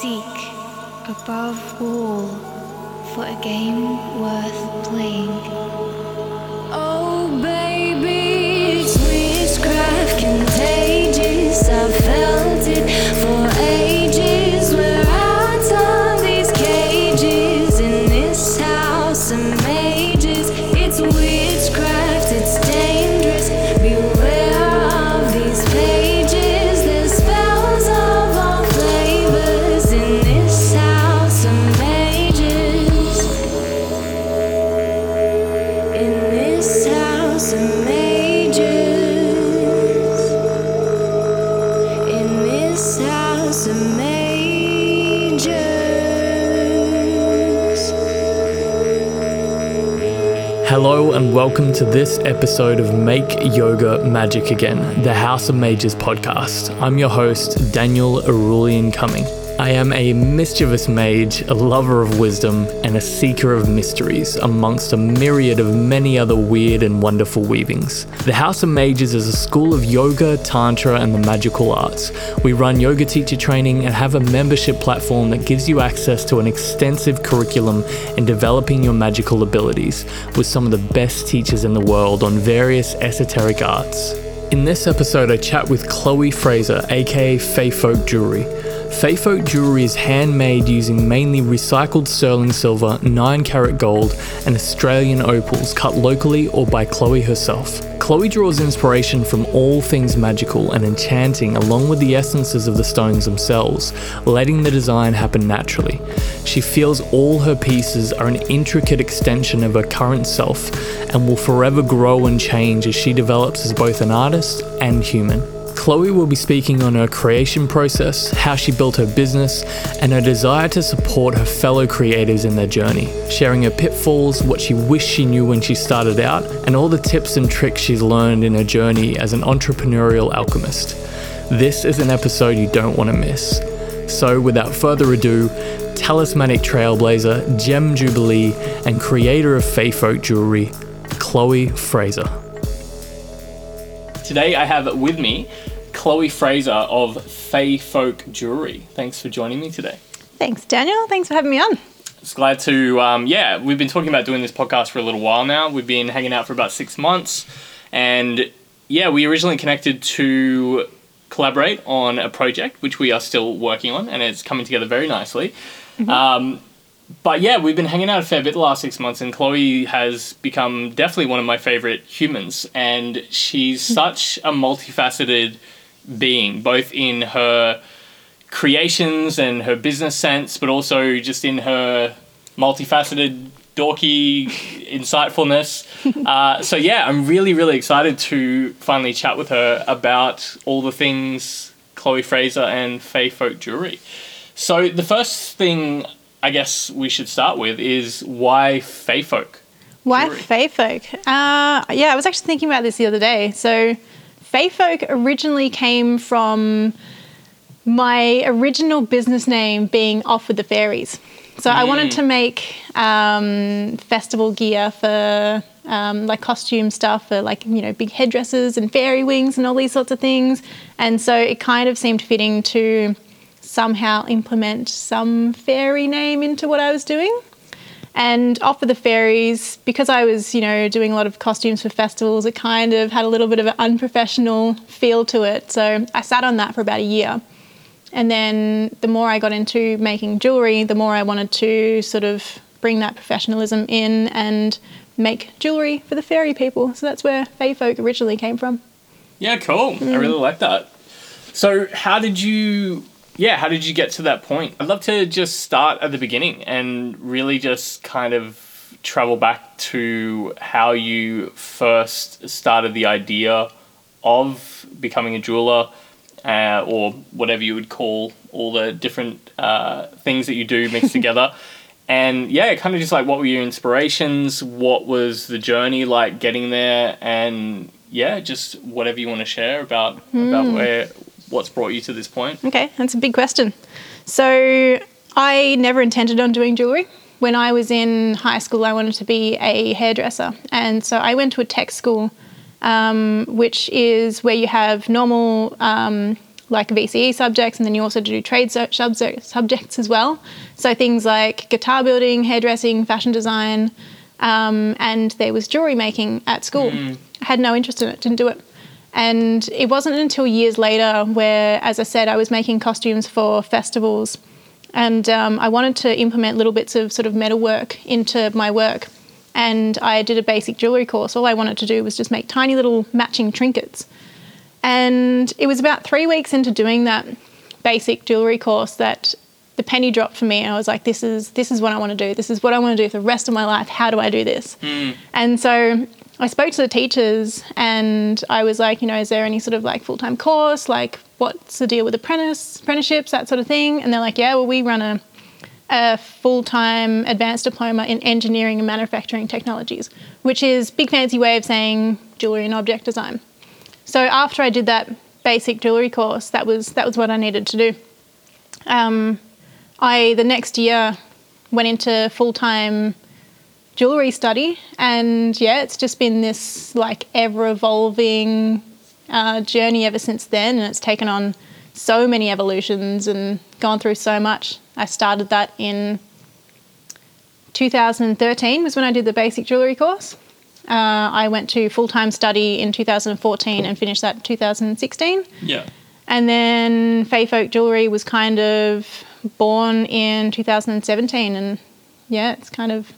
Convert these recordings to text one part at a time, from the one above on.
seek above all for a game worth playing. Welcome to this episode of Make Yoga Magick Again, the House of Mages podcast. I'm your host, Daniel Erulian Cuming. I am a mischievous mage, a lover of wisdom, and a seeker of mysteries, amongst a myriad of many other weird and wonderful weavings. The House of Mages is a school of yoga, tantra, and the magical arts. We run yoga teacher training and have a membership platform that gives you access to an extensive curriculum in developing your magical abilities with some of the best teachers in the world on various esoteric arts. In this episode, I chat with Chloe Fraser, aka Fae Folk Jewelry. Fae jewelry is handmade using mainly recycled sterling silver, 9 carat gold, and Australian opals cut locally or by Chloe herself. Chloe draws inspiration from all things magical and enchanting, along with the essences of the stones themselves, letting the design happen naturally. She feels all her pieces are an intricate extension of her current self and will forever grow and change as she develops as both an artist and human. Chloe will be speaking on her creation process, how she built her business, and her desire to support her fellow creators in their journey, sharing her pitfalls, what she wished she knew when she started out, and all the tips and tricks she's learned in her journey as an entrepreneurial alchemist. This is an episode you don't want to miss. So, without further ado, talismanic trailblazer, gem jubilee, and creator of Fae Folk jewelry, Chloe Fraser. Today I have with me Chloe Fraser of Fae Folk Jewelry. Thanks for joining me today. Thanks, Daniel. Thanks for having me on. It's glad to, um, yeah, we've been talking about doing this podcast for a little while now. We've been hanging out for about six months. And yeah, we originally connected to collaborate on a project, which we are still working on, and it's coming together very nicely. Um, but yeah, we've been hanging out a fair bit the last six months, and Chloe has become definitely one of my favorite humans. And she's such a multifaceted being, both in her creations and her business sense, but also just in her multifaceted, dorky insightfulness. Uh, so yeah, I'm really, really excited to finally chat with her about all the things Chloe Fraser and Fae Folk Jewelry. So the first thing I guess we should start with is why Fae Folk? Why Jewelry. Fae Folk? Uh, yeah, I was actually thinking about this the other day. So, Fae Folk originally came from my original business name being Off with the Fairies. So, I wanted to make um, festival gear for um, like costume stuff for like, you know, big headdresses and fairy wings and all these sorts of things. And so, it kind of seemed fitting to somehow implement some fairy name into what I was doing. And off with the fairies, because I was, you know, doing a lot of costumes for festivals, it kind of had a little bit of an unprofessional feel to it. So I sat on that for about a year. And then the more I got into making jewelry, the more I wanted to sort of bring that professionalism in and make jewelry for the fairy people. So that's where Fae Folk originally came from. Yeah, cool. I really mm. like that. So, how did you? Yeah, how did you get to that point? I'd love to just start at the beginning and really just kind of travel back to how you first started the idea of becoming a jeweler, uh, or whatever you would call all the different uh, things that you do mixed together. And yeah, kind of just like what were your inspirations? What was the journey like getting there? And yeah, just whatever you want to share about about where what's brought you to this point. Okay, that's a big question. So I never intended on doing jewelry. When I was in high school, I wanted to be a hairdresser, and so I went to a tech school, um, which is where you have normal um, like VCE subjects, and then you also do trade subjects as well. So things like guitar building, hairdressing, fashion design, um, and there was jewelry making at school. I had no interest in it, didn't do it. And it wasn't until years later where, as I said, I was making costumes for festivals and um, I wanted to implement little bits of sort of metalwork into my work. And I did a basic jewelry course. All I wanted to do was just make tiny little matching trinkets. And it was about three weeks into doing that basic jewelry course that the penny dropped for me. And I was like, this is this is what I want to do. This is what I want to do for the rest of my life. How do I do this? And so I spoke to the teachers and I was like, you know, is there any sort of like full time course? Like, what's the deal with apprentice apprenticeships, that sort of thing? And they're like, yeah, well, we run a a full time advanced diploma in engineering and manufacturing technologies, which is big fancy way of saying jewelry and object design. So after I did that basic jewelry course, that was that was what I needed to do. Um, I the next year went into full time jewelry study, and yeah, it's just been this like ever evolving uh, journey ever since then, and it's taken on so many evolutions and gone through so much. I started that in 2013 was when I did the basic jewelry course. Uh, I went to full time study in 2014 and finished that in 2016. Yeah. And then Fae Folk Jewelry was kind of born in 2017, and yeah, it's kind of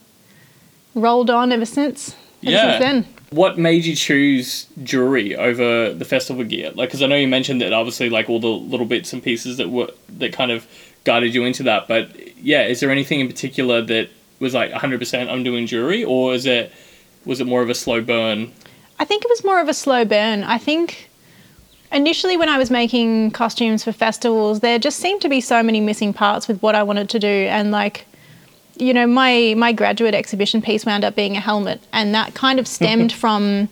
rolled on ever since. Ever Yeah. since then. What made you choose jewelry over the festival gear? Like, because I know you mentioned that obviously, like all the little bits and pieces that were that kind of guided you into that. But yeah, is there anything in particular that was like 100% I'm doing jewelry, or is it was it more of a slow burn? I think it was more of a slow burn. I think initially when I was making costumes for festivals, there just seemed to be so many missing parts with what I wanted to do, and like, you know, my my graduate exhibition piece wound up being a helmet, and that kind of stemmed from.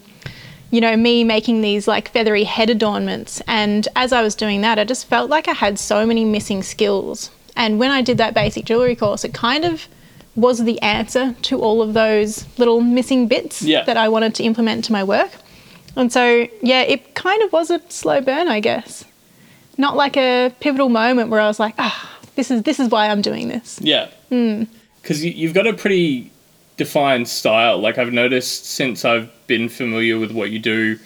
You know, me making these like feathery head adornments. And as I was doing that, I just felt like I had so many missing skills. And when I did that basic jewelry course, it kind of was the answer to all of those little missing bits Yeah. that I wanted to implement to my work. And so, yeah, it kind of was a slow burn, I guess. Not like a pivotal moment where I was like, ah, this is this is why I'm doing this. Yeah. Hmm. Because you, you've got a pretty defined style. Like I've noticed since I've been familiar with what you do.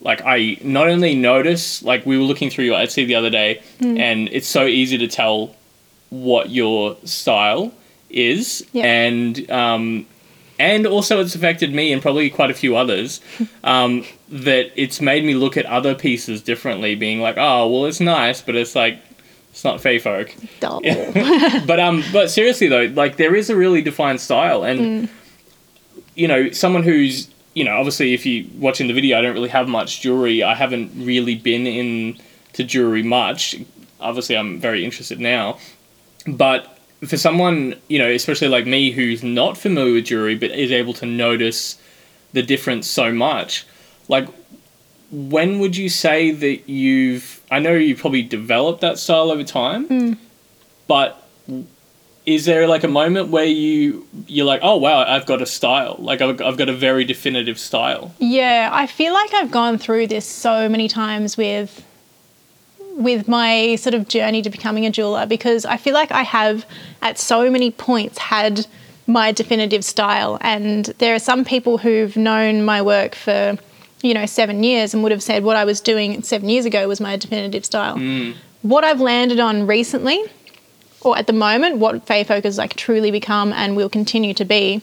Like I not only notice, like we were looking through your Etsy the other day, Hmm. and it's so easy to tell what your style is, Yeah. and um, and also it's affected me and probably quite a few others. Um, that it's made me look at other pieces differently, being like, oh, well, it's nice, but it's like it's not Fae folk. Dull. but um but seriously though like there is a really defined style and you know someone who's you know obviously if you watching the video i don't really have much jewelry. I haven't really been in to jewelry much. Obviously i'm very interested now. But for someone you know especially like me who's not familiar with jewelry but is able to notice the difference so much like when would you say that you've i know you've probably developed that style over time hmm. but is there like a moment where you you're like oh wow i've got a style. Like i've, I've got a very definitive style. Yeah, I feel like I've gone through this so many times with with my sort of journey to becoming a jeweler because I feel like I have at so many points had my definitive style. And there are some people who've known my work for you know 7 years and would have said what I was doing 7 years ago was my definitive style. What I've landed on recently or at the moment what Fae Folk has like truly become and will continue to be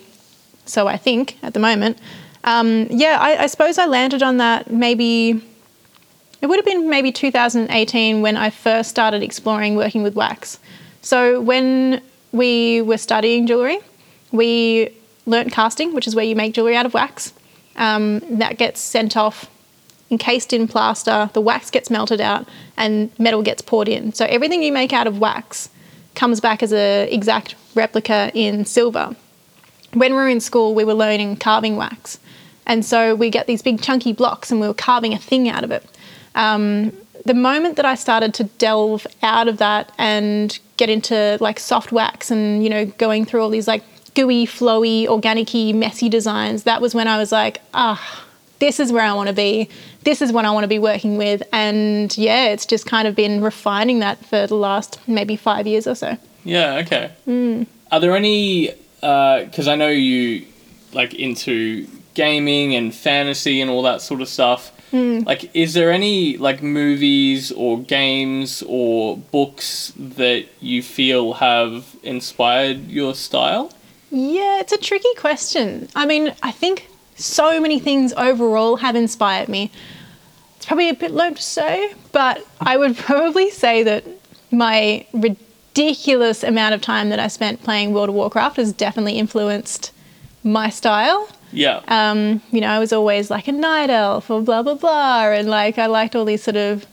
so I think at the moment um, yeah, I, I suppose I landed on that maybe. It would have been maybe 2018 when I first started exploring working with wax. So when we were studying jewelry, we learnt casting, which is where you make jewelry out of wax. Um, that gets sent off, encased in plaster. The wax gets melted out, and metal gets poured in. So everything you make out of wax comes back as an exact replica in silver when we were in school, we were learning carving wax. And so we get these big chunky blocks and we were carving a thing out of it. Um, the moment that I started to delve out of that and get into like soft wax and, you know, going through all these like gooey, flowy, organic messy designs, that was when I was like, ah, this is where I want to be. This is what I want to be working with. And yeah, it's just kind of been refining that for the last maybe five years or so. Yeah. Okay. Mm. Are there any? Uh, because I know you like into gaming and fantasy and all that sort of stuff. Mm. Like, is there any like movies or games or books that you feel have inspired your style? Yeah, it's a tricky question. I mean, I think so many things overall have inspired me. It's probably a bit low to say, but I would probably say that my ridiculous amount of time that I spent playing World of Warcraft has definitely influenced my style. Yeah. Um, you know, I was always like a night elf or blah blah blah, and like I liked all these sort of,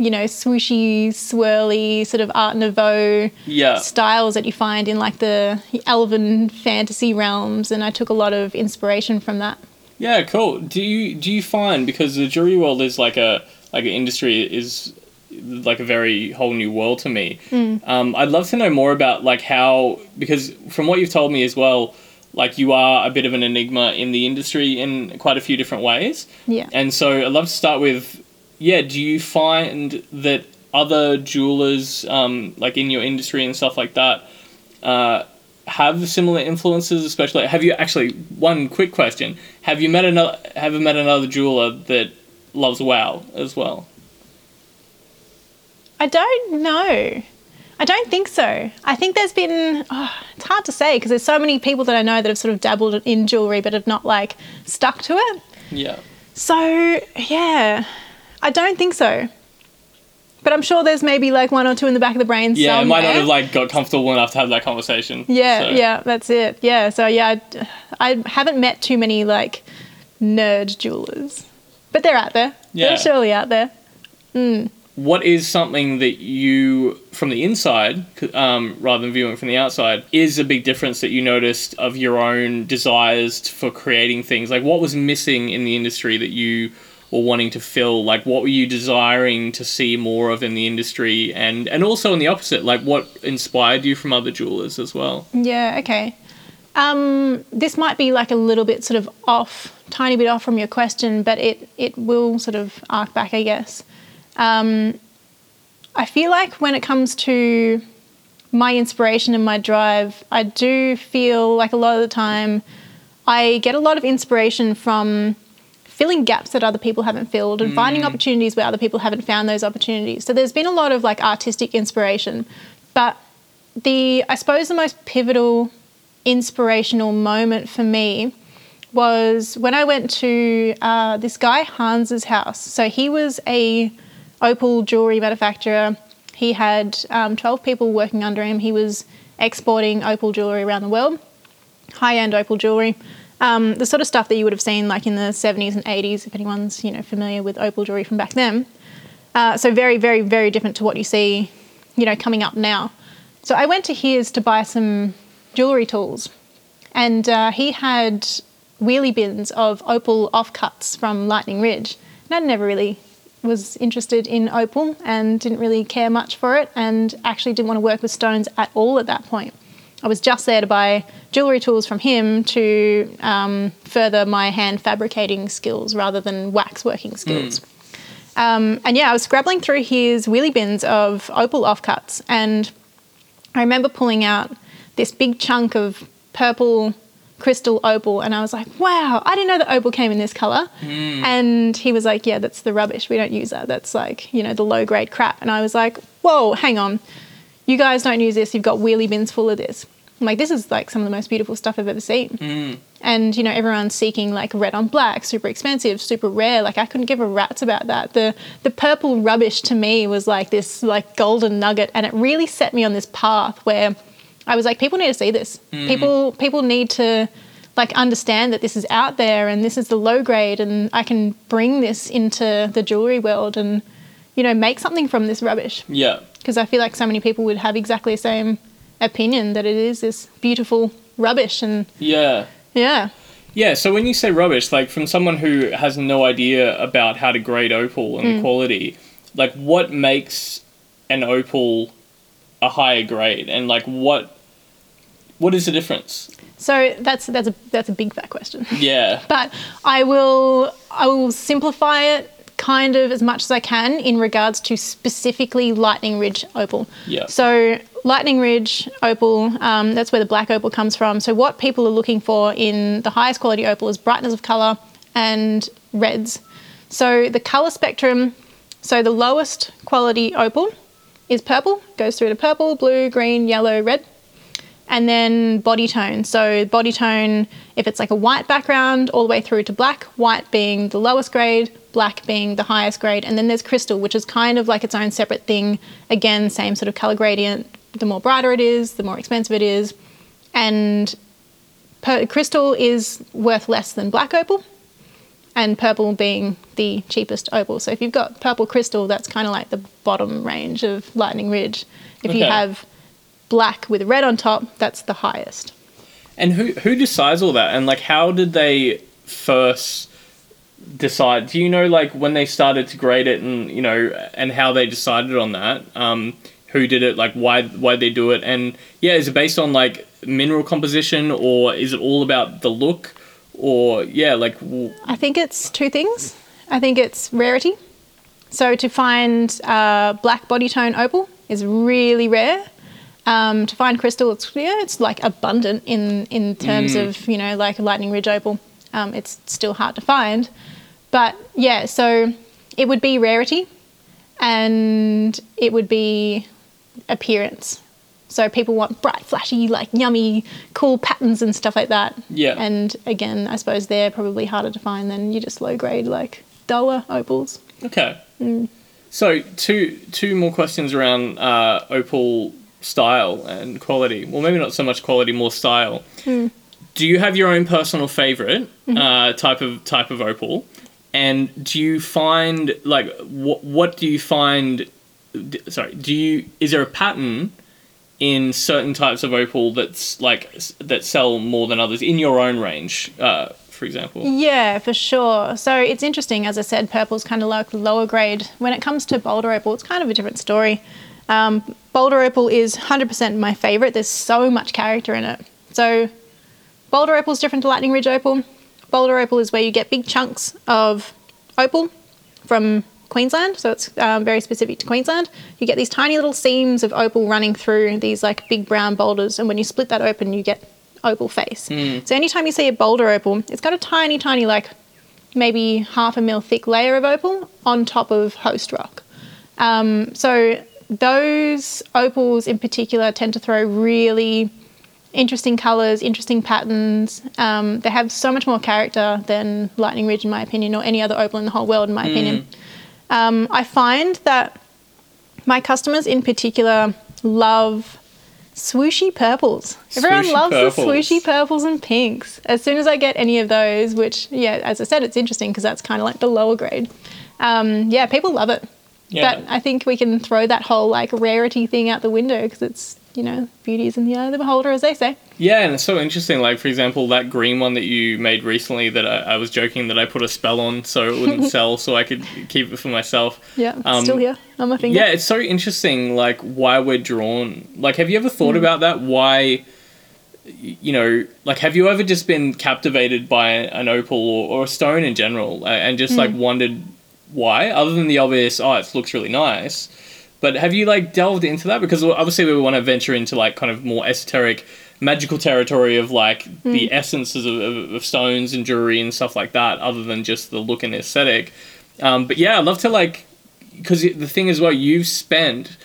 you know, swooshy, swirly sort of Art Nouveau yeah. styles that you find in like the elven fantasy realms, and I took a lot of inspiration from that. Yeah, cool. Do you do you find because the jewelry world is like a like an industry is like a very whole new world to me. Um, I'd love to know more about like how because from what you've told me as well, like you are a bit of an enigma in the industry in quite a few different ways. Yeah. And so I'd love to start with, yeah, do you find that other jewelers, um, like in your industry and stuff like that, uh, have similar influences? Especially, have you actually one quick question? Have you met another? Have you met another jeweler that loves WoW as well? I don't know. I don't think so. I think there's been, oh, it's hard to say because there's so many people that I know that have sort of dabbled in jewelry but have not like stuck to it. Yeah. So, yeah, I don't think so. But I'm sure there's maybe like one or two in the back of the brain Yeah, I might not have like got comfortable enough to have that conversation. Yeah, so- yeah, that's it. Yeah, so yeah, I, I haven't met too many like nerd jewelers, but they're out there. Yeah. They're surely out there. What is something that you, from the inside, um, rather than viewing from the outside, is a big difference that you noticed of your own desires for creating things? Like, what was missing in the industry that you were wanting to fill? Like, what were you desiring to see more of in the industry? And and also on the opposite, like, what inspired you from other jewelers as well? Yeah, okay. Um, this might be like a little bit sort of off, tiny bit off from your question, but it it will sort of arc back, I guess. Um, I feel like when it comes to my inspiration and my drive, I do feel like a lot of the time I get a lot of inspiration from filling gaps that other people haven't filled and finding opportunities where other people haven't found those opportunities. So there's been a lot of like artistic inspiration, but the I suppose the most pivotal inspirational moment for me was when I went to uh, this guy Hans's house. So he was a opal jewelry manufacturer. He had um, 12 people working under him. He was exporting opal jewelry around the world, high end opal jewelry. Um, the sort of stuff that you would have seen like in the 70s and 80s, if anyone's you know familiar with opal jewelry from back then. Uh, so very, very, very different to what you see, you know, coming up now. So I went to his to buy some jewelry tools, and uh, he had wheelie bins of opal offcuts from Lightning Ridge. And I'd never really was interested in opal and didn't really care much for it, and actually didn't want to work with stones at all at that point. I was just there to buy jewelry tools from him to um, further my hand fabricating skills rather than wax working skills. Um, and yeah, I was scrabbling through his wheelie bins of opal offcuts, and I remember pulling out this big chunk of purple crystal opal, and I was like, "Wow, I didn't know that opal came in this color." And he was like, "Yeah, that's the rubbish. We don't use that. That's like you know the low grade crap." And I was like, "Whoa, hang on, you guys don't use this. You've got wheelie bins full of this." I'm like, "This is like some of the most beautiful stuff I've ever seen." Mm. and you know everyone's seeking like red on black super expensive super rare like i couldn't give a rat's about that the the purple rubbish to me was like this like golden nugget and it really set me on this path where i was like people need to see this mm. people people need to like understand that this is out there and this is the low grade and i can bring this into the jewelry world and you know make something from this rubbish Yeah. Because I feel like so many people would have exactly the same opinion that it is this beautiful rubbish and Yeah. yeah Yeah, so when you say rubbish, like from someone who has no idea about how to grade opal and the quality, like what makes an opal a higher grade and like what what is the difference? So that's that's a that's a big fat question. Yeah. but I will I will simplify it kind of as much as I can in regards to specifically Lightning Ridge opal. Yeah. So Lightning Ridge opal, um, that's where the black opal comes from. So what people are looking for in the highest quality opal is brightness of color and reds. So the color spectrum, so the lowest quality opal is purple, goes through to purple, blue, green, yellow, red and then body tone. So body tone, if it's like a white background, all the way through to black, white being the lowest grade, black being the highest grade, and then there's crystal, which is kind of like its own separate thing. Again, same sort of color gradient. The more brighter it is, the more expensive it is, and per- crystal is worth less than black opal. And purple being the cheapest opal. So if you've got purple crystal, that's kind of like the bottom range of Lightning Ridge. If you have black with red on top, that's the highest. And who who decides all that? And like, how did they first decide? Do you know like when they started to grade it, and you know, and how they decided on that? Um, who did it? Like, why why they do it? And yeah, is it based on like mineral composition, or is it all about the look? Or yeah, like w- I think it's two things. I think it's rarity. So to find uh, black body tone opal is really rare. Um, to find crystal, it's yeah, it's like abundant in in terms of you know like a lightning ridge opal. Um, it's still hard to find, but yeah. So it would be rarity, and it would be appearance. So people want bright, flashy, like yummy, cool patterns and stuff like that. Yeah. And again, I suppose they're probably harder to find than you just low grade like duller opals. Okay. So two two more questions around uh, opal style and quality. Well, maybe not so much quality, more style. Do you have your own personal favorite uh, type of type of opal? And do you find like what what do you find? d- Sorry, do you is there a pattern in certain types of opal that's like s- that sell more than others in your own range, uh, for example? Yeah, for sure. So it's interesting, as I said, purple's kind of like lower grade. When it comes to boulder opal, it's kind of a different story. Um, boulder opal is 100% my favorite. There's so much character in it. So boulder opal is different to lightning ridge opal. Boulder opal is where you get big chunks of opal from Queensland, so it's um, very specific to Queensland. You get these tiny little seams of opal running through these like big brown boulders, and when you split that open, you get opal face. So anytime you see a boulder opal, it's got a tiny, tiny like maybe half a mil thick layer of opal on top of host rock. Um, so those opals in particular tend to throw really interesting colors, interesting patterns. Um, they have so much more character than Lightning Ridge, in my opinion, or any other opal in the whole world, in my opinion. Um, I find that my customers in particular love swooshy purples. Everyone Swooshy loves purples. the swooshy purples and pinks. As soon as I get any of those, which, yeah, as I said, it's interesting because that's kind of like the lower grade. Um, yeah, people love it. Yeah. But I think we can throw that whole like rarity thing out the window because it's, you know, beauty is in the eye of the beholder, as they say. Yeah, and it's so interesting. Like, for example, that green one that you made recently that I, I was joking that I put a spell on so it wouldn't sell, so I could keep it for myself. Yeah, Um, still here on my finger. Yeah, it's so interesting, like, why we're drawn. Like, have you ever thought about that? Why, you know, like, have you ever just been captivated by an opal or, or a stone in general uh, and just, Hmm. like, wondered why? Other than the obvious, oh, it looks really nice. But have you, like, delved into that? Because obviously we want to venture into, like, kind of more esoteric, magical territory of, like, Hmm. the essences of, of, of stones and jewelry and stuff like that, other than just the look and aesthetic. Um, but yeah, I'd love to, like, because the thing is well you've spent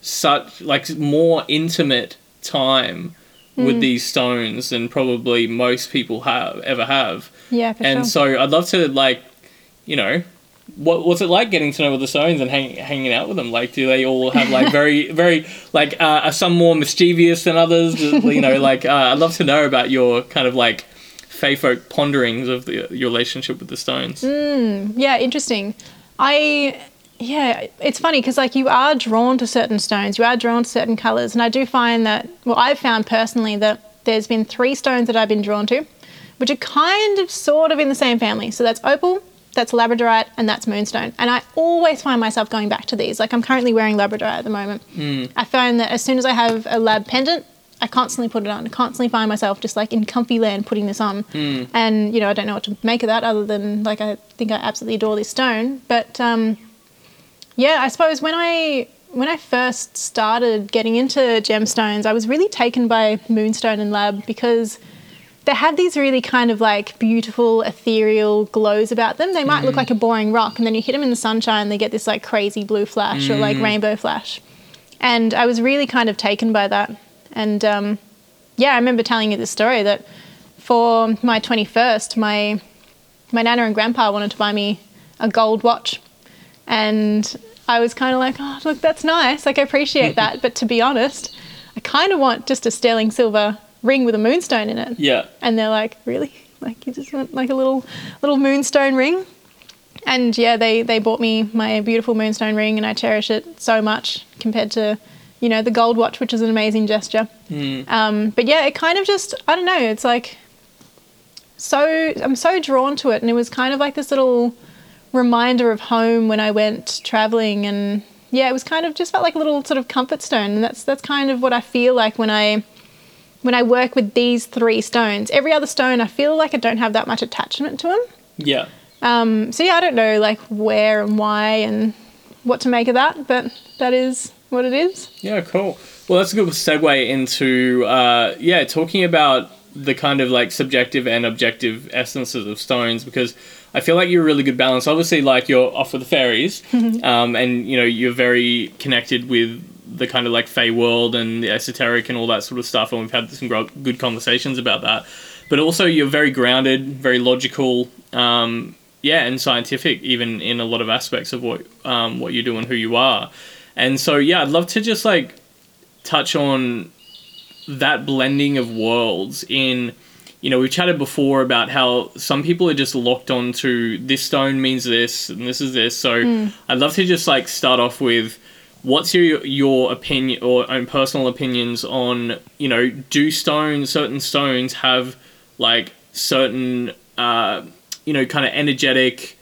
such like more intimate time Hmm. with these stones than probably most people have ever have Yeah, for and sure. so i'd love to like you know what what's it like getting to know the stones and hang, hanging out with them like do they all have like very very like uh, are some more mischievous than others you know like uh, i'd love to know about your kind of like fae folk ponderings of the, your relationship with the stones Yeah, interesting. I yeah, it's funny because like you are drawn to certain stones, you are drawn to certain colors, and I do find that well, I've found personally that there's been three stones that I've been drawn to, which are kind of sort of in the same family. So that's opal, that's labradorite, and that's moonstone. And I always find myself going back to these. Like I'm currently wearing labradorite at the moment. I find that as soon as I have a lab pendant. I constantly put it on. I constantly find myself just like in comfy land putting this on. And, you know, I don't know what to make of that other than like I think I absolutely adore this stone. But um, yeah, I suppose when I when I first started getting into gemstones, I was really taken by Moonstone and Lab because they have these really kind of like beautiful ethereal glows about them. They might look like a boring rock, and then you hit them in the sunshine, they get this like crazy blue flash or like rainbow flash. And I was really kind of taken by that. And um, yeah, I remember telling you this story that for my 21st, my my nana and grandpa wanted to buy me a gold watch. And I was kind of like, oh, look, that's nice. Like, I appreciate that. But to be honest, I kind of want just a sterling silver ring with a moonstone in it. Yeah. And they're like, really? Like, you just want like a little little moonstone ring? And yeah, they, they bought me my beautiful moonstone ring, and I cherish it so much compared to, you know, the gold watch, which is an amazing gesture. Um, but yeah, it kind of just, I don't know, it's like so, I'm so drawn to it. And it was kind of like this little reminder of home when I went traveling. And yeah, it was kind of just felt like a little sort of comfort stone. And that's, that's kind of what I feel like when I, when I work with these three stones. Every other stone, I feel like I don't have that much attachment to them. Yeah. Um, so yeah, I don't know like where and why and what to make of that, but that is what it is. Yeah, cool. Well, that's a good segue into uh, yeah, talking about the kind of like subjective and objective essences of stones because I feel like you're a really good balance. Obviously, like you're off with the fairies, um, and you know you're very connected with the kind of like Fey world and the esoteric and all that sort of stuff, and we've had some gro- good conversations about that. But also, you're very grounded, very logical, um, yeah, and scientific, even in a lot of aspects of what um, what you do and who you are. And so, yeah, I'd love to just like touch on that blending of worlds in you know we've chatted before about how some people are just locked on to this stone means this and this is this so i'd love to just like start off with what's your your opinion or own personal opinions on you know do stones certain stones have like certain uh you know kind of energetic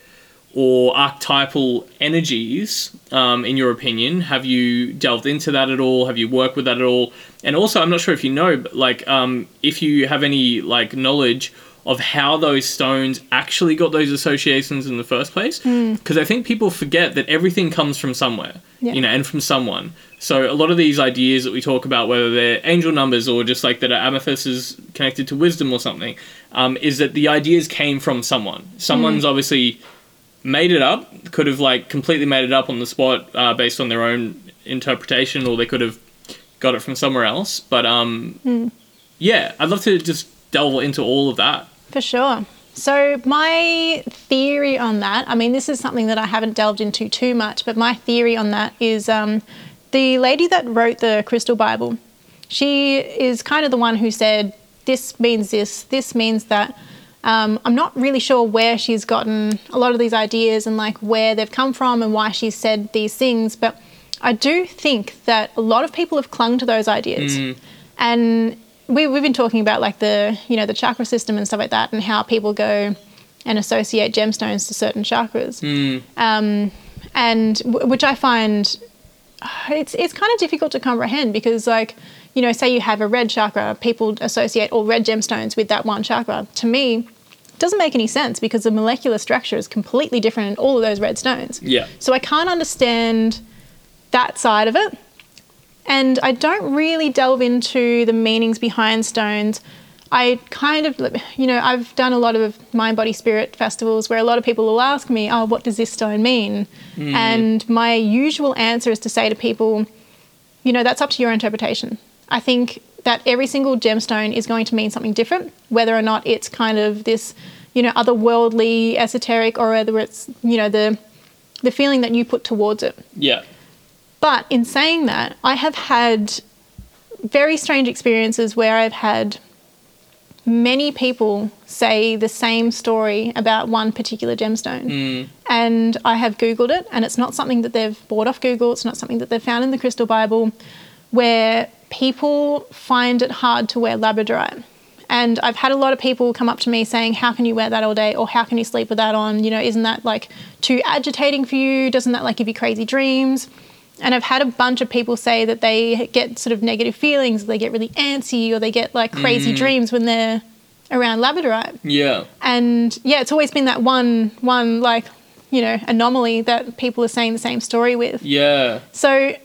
or archetypal energies, um, in your opinion? Have you delved into that at all? Have you worked with that at all? And also, I'm not sure if you know, but like, um, if you have any like knowledge of how those stones actually got those associations in the first place, because I think people forget that everything comes from somewhere, Yeah. you know, and from someone. So a lot of these ideas that we talk about, whether they're angel numbers or just like that amethyst is connected to wisdom or something, um, is that the ideas came from someone. Someone's obviously made it up could have like completely made it up on the spot uh, based on their own interpretation or they could have got it from somewhere else but um yeah i'd love to just delve into all of that For sure. So, my theory on that, I mean, this is something that I haven't delved into too much, but my theory on that is um, the lady that wrote the Crystal Bible, she is kind of the one who said, this means this, this means that. Um, I'm not really sure where she's gotten a lot of these ideas and like where they've come from and why she's said these things, but I do think that a lot of people have clung to those ideas. And we, we've been talking about like the you know the chakra system and stuff like that and how people go and associate gemstones to certain chakras. Um, and w- which i find it's it's kind of difficult to comprehend because like you know say you have a red chakra people associate all red gemstones with that one chakra. To me it doesn't make any sense because the molecular structure is completely different in all of those red stones. Yeah. So I can't understand that side of it. And I don't really delve into the meanings behind stones. I kind of, you know, I've done a lot of mind, body, spirit festivals where a lot of people will ask me, oh, what does this stone mean? Mm. And my usual answer is to say to people, you know, that's up to your interpretation. I think that every single gemstone is going to mean something different, whether or not it's kind of this, you know, otherworldly, esoteric, or whether it's, you know, the the feeling that you put towards it. yeah But in saying that, I have had very strange experiences where I've had many people say the same story about one particular gemstone. Mm. And I have Googled it, and it's not something that they've bought off Google, it's not something that they've found in the Crystal Bible, where people find it hard to wear labradorite. And I've had a lot of people come up to me saying, How can you wear that all day? Or how can you sleep with that on? You know, isn't that like too agitating for you? Doesn't that like give you crazy dreams? And I've had a bunch of people say that they get sort of negative feelings, they get really antsy, or they get like crazy mm. dreams when they're around labradorite. Yeah. And yeah, it's always been that one one like you know anomaly that people are saying the same story with. Yeah. So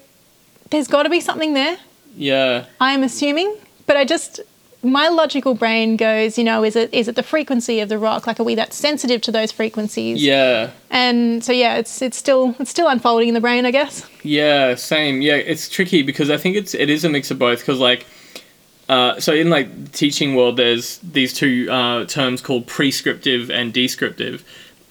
there's got to be something there. Yeah. I'm assuming, but I just my logical brain goes, you know, is it is it the frequency of the rock? Like, are we that sensitive to those frequencies? Yeah. And so yeah, it's it's still it's still unfolding in the brain, I guess. Yeah, same. Yeah, it's tricky because I think it's it is a mix of both. Because like, uh, so in like the teaching world, there's these two uh, terms called prescriptive and descriptive.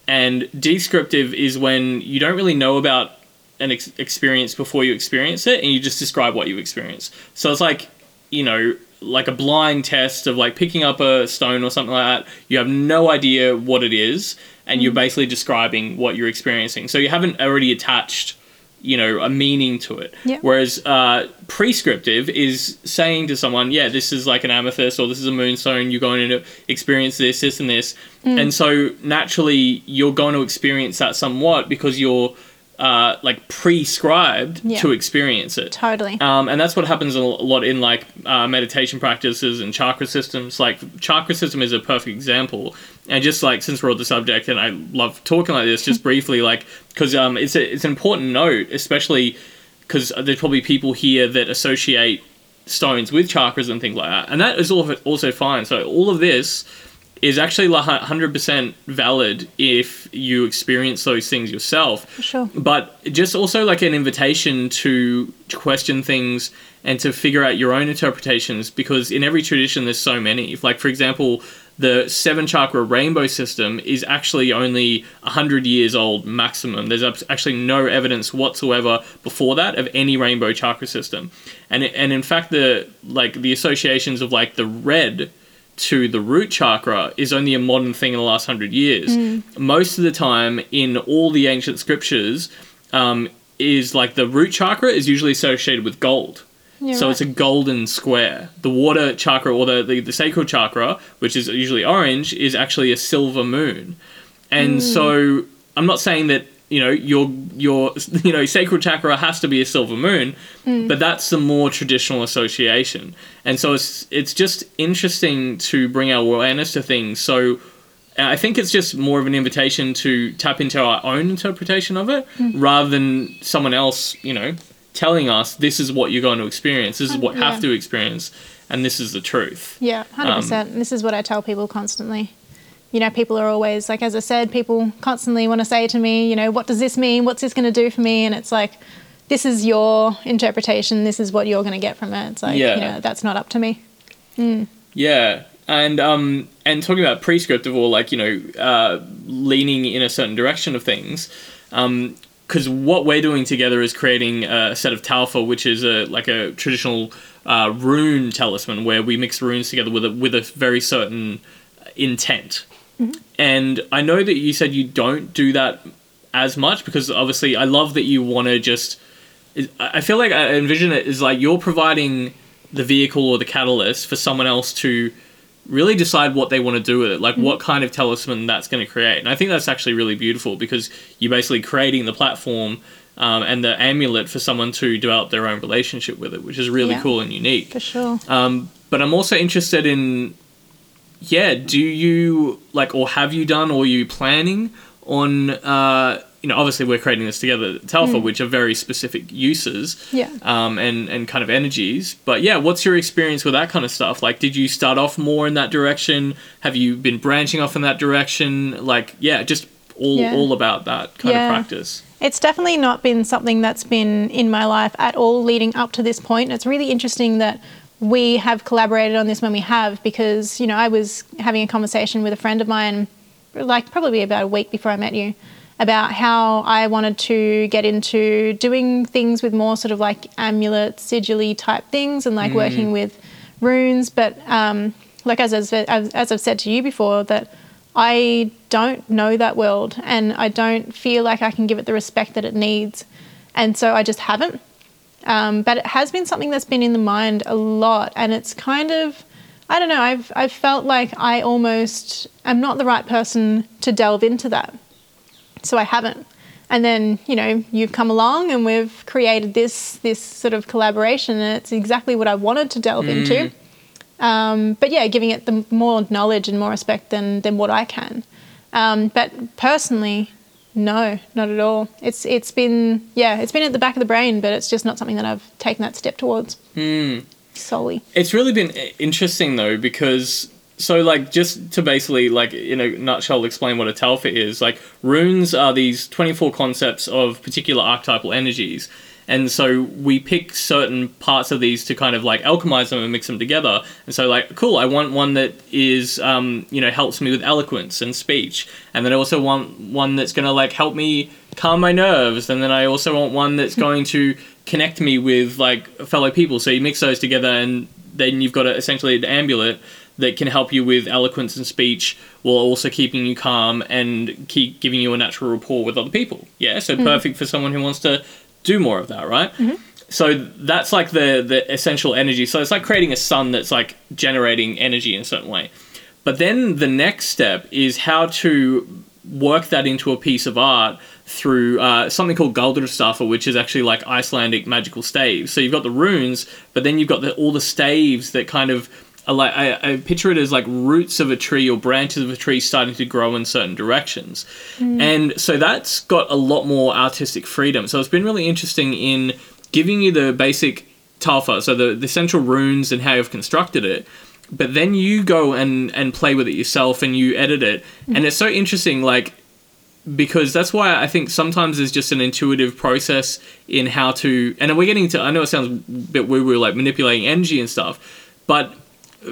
And descriptive is when you don't really know about an ex- experience before you experience it, and you just describe what you experience. So it's like, you know, like a blind test of like picking up a stone or something like that. You have no idea what it is, and you're basically describing what you're experiencing. So you haven't already attached you know a meaning to it Yeah. whereas uh, prescriptive is saying to someone yeah this is like an amethyst or this is a moonstone you're going to experience this this and this and so naturally you're going to experience that somewhat because you're uh, like prescribed Yeah. to experience it Totally. um, and that's what happens a lot in like uh, meditation practices and chakra systems. Like chakra system is a perfect example. And just like since we're on the subject, and I love talking like this, just briefly, like because um, it's a, it's an important note, especially because there's probably people here that associate stones with chakras and things like that, and that is al- also fine. So all of this is actually like 100% valid if you experience those things yourself. For sure. but just also like an invitation to question things and to figure out your own interpretations because in every tradition there's so many. Like for example the seven chakra rainbow system is actually only 100 years old maximum. There's actually no evidence whatsoever before that of any rainbow chakra system. And and in fact the like the associations of like the red to the root chakra is only a modern thing in the last hundred years. Most of the time, in all the ancient scriptures, um, is like the root chakra is usually associated with gold. You're so right. it's a golden square. The water chakra or the, the, the sacral chakra, which is usually orange, is actually a silver moon. And so I'm not saying that you know your your you know sacral chakra has to be a silver moon, hmm. but that's the more traditional association. And so it's it's just interesting to bring our awareness to things. So uh, I think it's just more of an invitation to tap into our own interpretation of it hmm. rather than someone else, you know, telling us this is what you're going to experience, this is what you yeah. have to experience, and this is the truth. Yeah, hundred Um, percent. This is what I tell people constantly. You know, people are always like, as I said, people constantly want to say to me, you know, what does this mean? What's this going to do for me? And it's like, this is your interpretation. This is what you're going to get from it. It's like, Yeah. you know, that's not up to me. Yeah, and um, and talking about prescriptive or like you know uh, leaning in a certain direction of things, um, because what we're doing together is creating a set of Talfa, which is a like a traditional uh, rune talisman where we mix runes together with a with a very certain intent. And I know that you said you don't do that as much because obviously I love that you want to just. I feel like I envision it is like you're providing the vehicle or the catalyst for someone else to really decide what they want to do with it, like what kind of talisman that's going to create. And I think that's actually really beautiful because you're basically creating the platform um, and the amulet for someone to develop their own relationship with it, which is really Yeah. cool and unique. For sure. Um, but I'm also interested in, yeah, do you like, or have you done, or are you planning on, uh, you know, obviously we're creating this together at Telfa, which are very specific uses, Yeah. um, and and kind of energies. But yeah, what's your experience with that kind of stuff? Like, did you start off more in that direction? Have you been branching off in that direction? Like, yeah, just all Yeah. all about that kind Yeah. of practice. It's definitely not been something that's been in my life at all leading up to this point. It's really interesting that we have collaborated on this when we have because, you know, I was having a conversation with a friend of mine, like probably about a week before I met you, about how I wanted to get into doing things with more sort of like amulet, sigilly type things and like working with runes. But um, like as, as, as I've said to you before, that I don't know that world and I don't feel like I can give it the respect that it needs. And so I just haven't. Um, but it has been something that's been in the mind a lot. And it's kind of, I don't know, I've, I've felt like I almost am not the right person to delve into that. So I haven't. And then you know you've come along and we've created this this sort of collaboration, and it's exactly what I wanted to delve into. Um, but yeah, giving it the more knowledge and more respect than than what I can. Um, but personally, no, not at all. It's it's been yeah, it's been at the back of the brain, but it's just not something that I've taken that step towards Mm. solely. It's really been interesting though because so like just to basically like in a nutshell explain what a talfa is like runes are these 24 concepts of particular archetypal energies and so we pick certain parts of these to kind of like alchemize them and mix them together. And so like cool i want one that is um, you know helps me with eloquence and speech. And then i also want one that's going to like help me calm my nerves. And then i also want one that's going to connect me with like fellow people. So you mix those together and then you've got a, essentially an amulet that can help you with eloquence and speech while also keeping you calm and keep giving you a natural rapport with other people. Yeah, so perfect for someone who wants to do more of that, right? So that's like the the essential energy. So it's like creating a sun that's like generating energy in a certain way. But then the next step is how to work that into a piece of art through uh, something called Galdurstaffa, which is actually like Icelandic magical staves. So you've got the runes, but then you've got the, all the staves that kind of like I, I picture it as like roots of a tree or branches of a tree starting to grow in certain directions, mm. and so that's got a lot more artistic freedom. So it's been really interesting in giving you the basic talfa, so the the central runes and how you've constructed it, but then you go and and play with it yourself and you edit it. Mm. And it's so interesting like because that's why I think sometimes there's just an intuitive process in how to and we're getting to I know it sounds a bit woo woo like manipulating energy and stuff but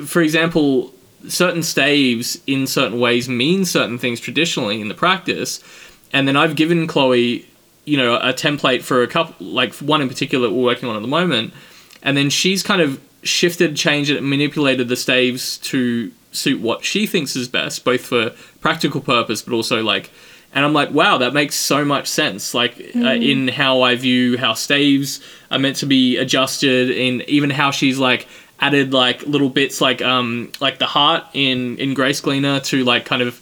for example certain staves in certain ways mean certain things traditionally in the practice and then I've given Chloe you know a template for a couple like one in particular we're working on at the moment and then she's kind of shifted, changed it, and manipulated the staves to suit what she thinks is best, both for practical purpose, but also like. And I'm like, wow, that makes so much sense. Like uh, in how I view how staves are meant to be adjusted, in even how she's like added like little bits like um like the heart in in Grace Gleaner to like kind of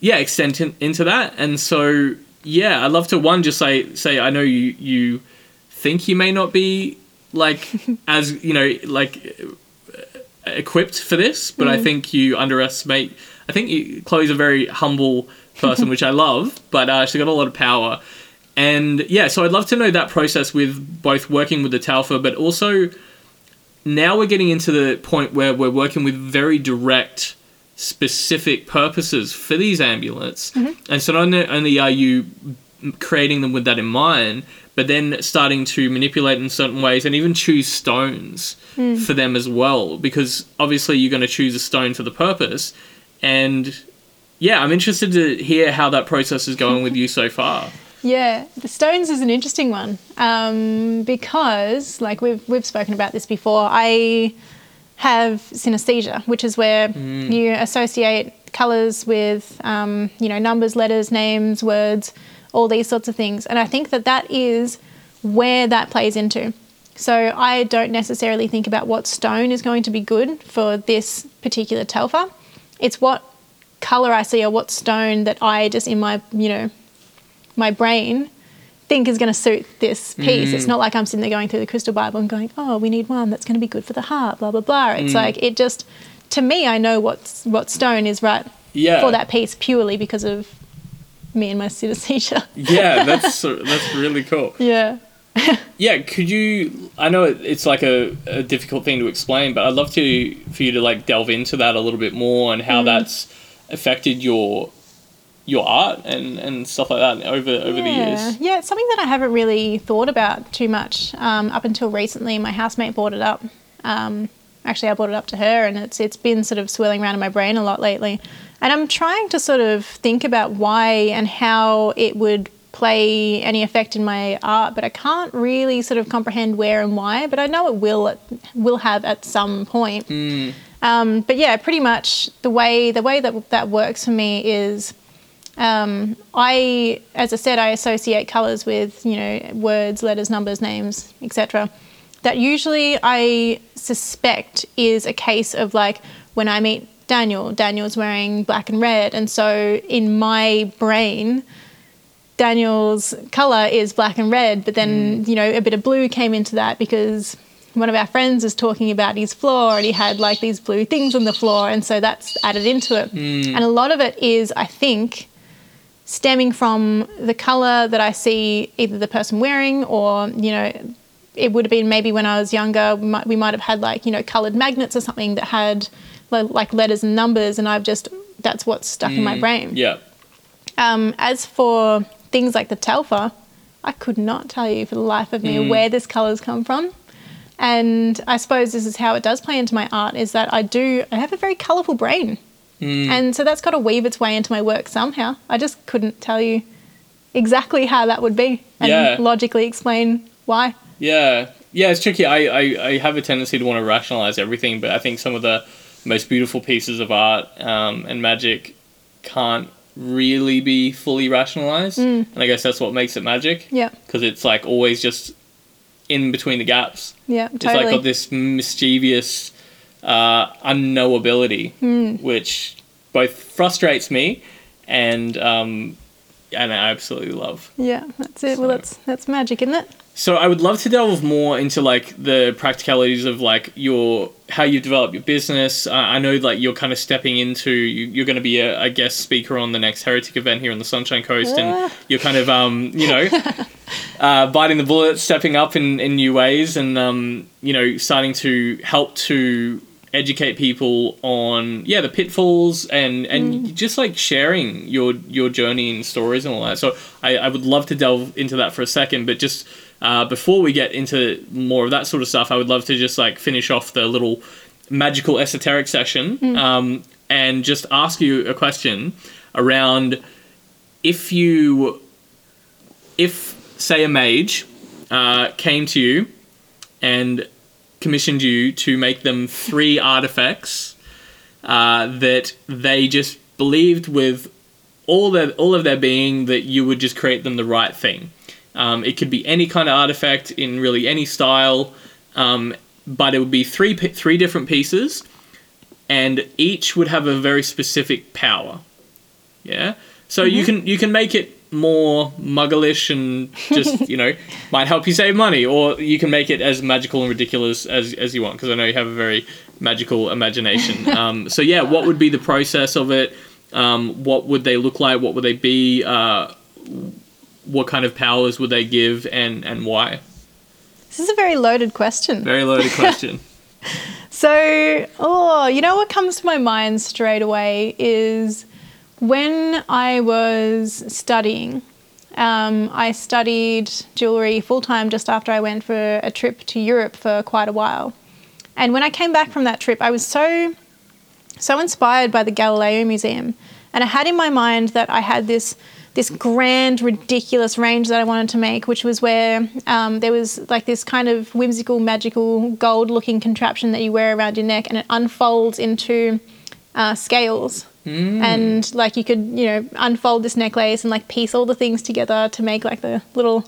yeah extend in, into that. And so yeah, I'd love to one just say say I know you you think you may not be like as you know like equipped for this but i think you underestimate i think you, chloe's a very humble person which i love but uh, she's got a lot of power and yeah so i'd love to know that process with both working with the talfa but also now we're getting into the point where we're working with very direct specific purposes for these amulets mm-hmm. and so not only- only are you creating them with that in mind, but then starting to manipulate in certain ways and even choose stones hmm. for them as well. Because obviously you're going to choose a stone for the purpose. And yeah, I'm interested to hear how that process is going with you so far. Yeah, the stones is an interesting one um, because, like we've we've spoken about this before, I have synesthesia, which is where you associate colors with um, you know numbers, letters, names, words, all these sorts of things, and I think that that is where that plays into. So I don't necessarily think about what stone is going to be good for this particular telfa. It's what color I see or what stone that I just in my you know my brain think is going to suit this piece. It's mm. not like I'm sitting there going through the crystal Bible and going, "Oh, we need one that's going to be good for the heart." Blah blah blah. It's mm. like it just to me, I know what what stone is right Yeah. for that piece purely because of me and my synesthesia. Yeah, that's that's really cool. yeah. Yeah, could you? I know it's like a, a difficult thing to explain, but I'd love to for you to like delve into that a little bit more and how mm. that's affected your your art and, and stuff like that over over the years. Yeah, it's something that I haven't really thought about too much um, up until recently. My housemate brought it up. Um, actually, I brought it up to her, and it's it's been sort of swirling around in my brain a lot lately. And I'm trying to sort of think about why and how it would play any effect in my art, but I can't really sort of comprehend where and why. But I know it will at, will have at some point. Um, but yeah, pretty much the way the way that that works for me is um, I, as I said, I associate colours with you know words, letters, numbers, names, etc. That usually I suspect is a case of like when I meet Daniel, Daniel's wearing black and red, and so in my brain, Daniel's color is black and red, but then you know a bit of blue came into that because one of our friends was talking about his floor and he had like these blue things on the floor, and so that's added into it. And a lot of it is, I think, stemming from the color that I see either the person wearing or you know it would have been maybe when I was younger we might, we might have had like you know colored magnets or something that had li- like letters and numbers and I've just that's what's stuck in my brain. Yeah. Um, as for things like the Telfa, I could not tell you for the life of me where this colours come from. And I suppose this is how it does play into my art is that I do I have a very colourful brain. And so that's got to weave its way into my work somehow. I just couldn't tell you exactly how that would be and Yeah. logically explain why. Yeah, yeah, it's tricky. I, I, I have a tendency to want to rationalize everything, but I think some of the most beautiful pieces of art um, and magic can't really be fully rationalized, and I guess that's what makes it magic. Yeah. because it's like always just in between the gaps. Yeah, totally. It's like got this mischievous uh, unknowability, Hmm. which both frustrates me and um, and I absolutely love. yeah, that's it. Well, that's that's magic, isn't it? So I would love to delve more into like the practicalities of like your how you develop your business. Uh, I know like you're kind of stepping into you, you're going to be a, a guest speaker on the next Heretic event here on the Sunshine Coast, and Ah. you're kind of um you know uh, biting the bullet, stepping up in in new ways, and um you know starting to help to educate people on yeah the pitfalls and and just like sharing your your journey and stories and all that. So I, I would love to delve into that for a second but just uh, before we get into more of that sort of stuff I would love to just like finish off the little magical esoteric session um, and just ask you a question around if you if say a mage uh, came to you and commissioned you to make them three artifacts uh, that they just believed with all their all of their being that you would just create them the right thing. Um, it could be any kind of artifact in really any style, um, but it would be three three different pieces, and each would have a very specific power. Yeah, so you can you can make it more muggleish and just you know might help you save money, or you can make it as magical and ridiculous as as you want because I know you have a very magical imagination. um, so yeah, what would be the process of it? Um, what would they look like? What would they be? Uh, what kind of powers would they give, and and why? This is a very loaded question. Very loaded question. So, oh, you know what comes to my mind straight away is when I was studying. Um, I studied jewelry full time just after I went for a trip to Europe for quite a while. And when I came back from that trip, I was so so inspired by the Galileo Museum, and I had in my mind that I had this this grand, ridiculous range that I wanted to make, which was where um, there was like this kind of whimsical, magical, gold-looking contraption that you wear around your neck, and it unfolds into uh, scales. And like you could, you know, unfold this necklace and like piece all the things together to make like the little,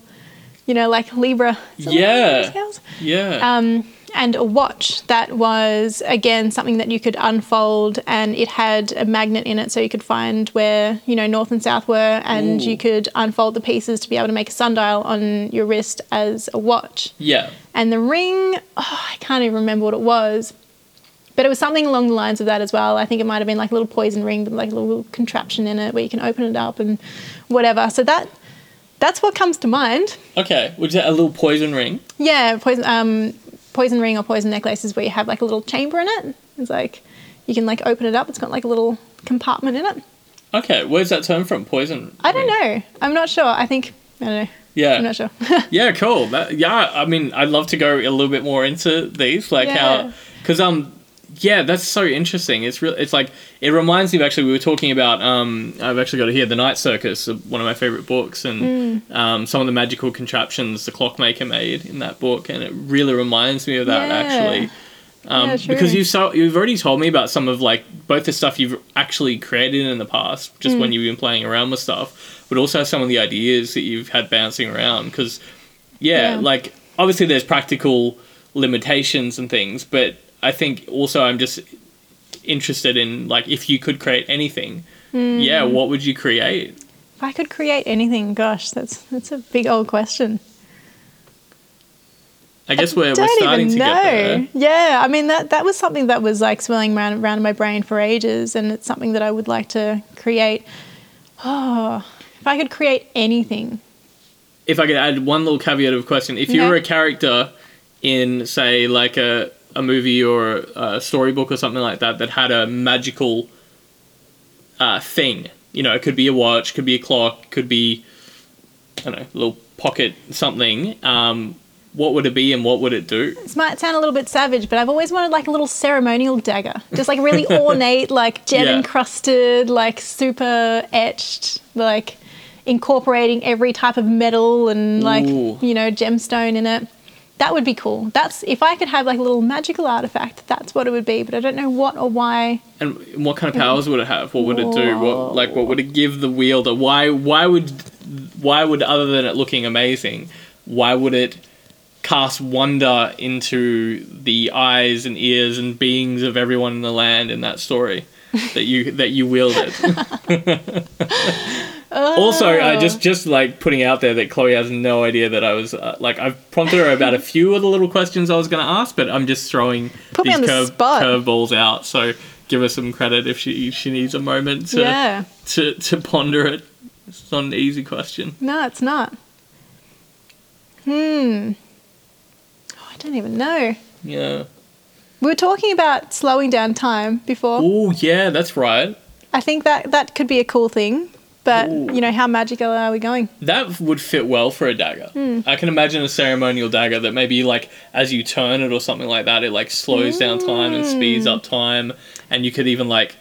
you know, like Libra. Yeah. scales? Yeah. um, and a watch that was again something that you could unfold and it had a magnet in it so you could find where you know north and south were and Ooh. you could unfold the pieces to be able to make a sundial on your wrist as a watch yeah. and the ring oh, i can't even remember what it was but it was something along the lines of that as well i think it might have been like a little poison ring but like a little contraption in it where you can open it up and whatever so that that's what comes to mind Okay. Was that a little poison ring? yeah, poison um, poison ring or poison necklace is where you have like a little chamber in it. It's like you can like open it up. It's got like a little compartment in it. Okay. Where's that term from? Poison. I don't ring. know. I'm not sure. I think I don't know. Yeah. I'm not sure. Yeah, cool. That, yeah, I mean, I'd love to go a little bit more into these, like Yeah. how, because um, yeah, that's so interesting. It's real. It's like it reminds me of actually we were talking about um, I've actually got it here, the Night Circus, uh, one of my favorite books, and Mm. um, some of the magical contraptions the clockmaker made in that book, and it really reminds me of that Yeah. actually. Um, Yeah, because you so you've already told me about some of like both the stuff you've actually created in the past, just Mm. when you've been playing around with stuff, but also some of the ideas that you've had bouncing around. Because yeah, Yeah. like obviously there's practical limitations and things, but I think also I'm just interested in like if you could create anything, Hmm. yeah, what would you create? If I could create anything, gosh, that's that's a big old question. I guess we're, we're Don't starting even to know. get there. Yeah, I mean that that was something that was like swirling around around my brain for ages, and it's something that I would like to create. Oh, if I could create anything, If I could add one little caveat of a question, if you Okay. were a character in, say, like a, a movie or a storybook or something like that that had a magical uh, thing, you know, it could be a watch, could be a clock, could be, I don't know, a little pocket something. Um, what would it be and what would it do? this might sound a little bit savage, but I've always wanted like a little ceremonial dagger, just like really ornate, like gem Yeah. encrusted, like super etched, like incorporating every type of metal and like Ooh. you know gemstone in it. That would be cool. That's if I could have like a little magical artifact. That's what it would be, but I don't know what or why. And what kind of powers would it have? What would it do? What like what would it give the wielder? Why why would why would other than it looking amazing, why would it cast wonder into the eyes and ears and beings of everyone in the land in that story that you that you wielded? also, I just just like putting out there that Chloe has no idea that I was uh, like I've prompted her about a few of the little questions I was going to ask, but I'm just throwing Put these curve curveballs out. So give her some credit if she she needs a moment to Yeah. to to ponder it. It's not an easy question. No, it's not. Hmm. Oh, I don't even know. Yeah. We were talking about slowing down time before. Oh yeah, that's right. I think that that could be a cool thing. But Ooh. you know, how magical are we going? That would fit well for a dagger. Hmm. I can imagine a ceremonial dagger that maybe like as you turn it or something like that, it like slows down time and speeds Hmm. up time, and you could even like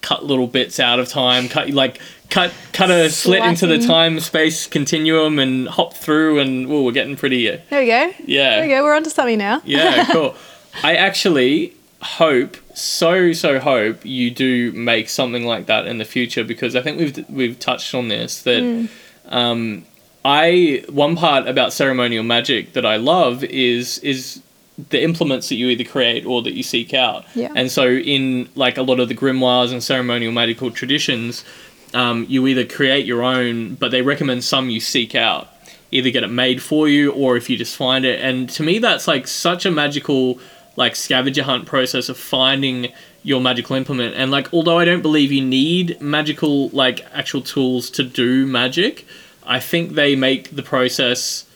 cut little bits out of time, cut like cut cut a slit into the time space continuum and hop through, and oh, we're getting pretty. uh, There we go. Yeah. There we go. We're onto something now. Yeah, cool. I actually hope so so hope you do make something like that in the future because I think we've we've touched on this that um, I one part about ceremonial magic that I love is is the implements that you either create or that you seek out. Yeah. And so in like a lot of the grimoires and ceremonial magical traditions, um, you either create your own, but they recommend some you seek out. Either get it made for you or if you just find it. And to me that's like such a magical like scavenger hunt process of finding your magical implement. And like although I don't believe you need magical like actual tools to do magic, I think they make the process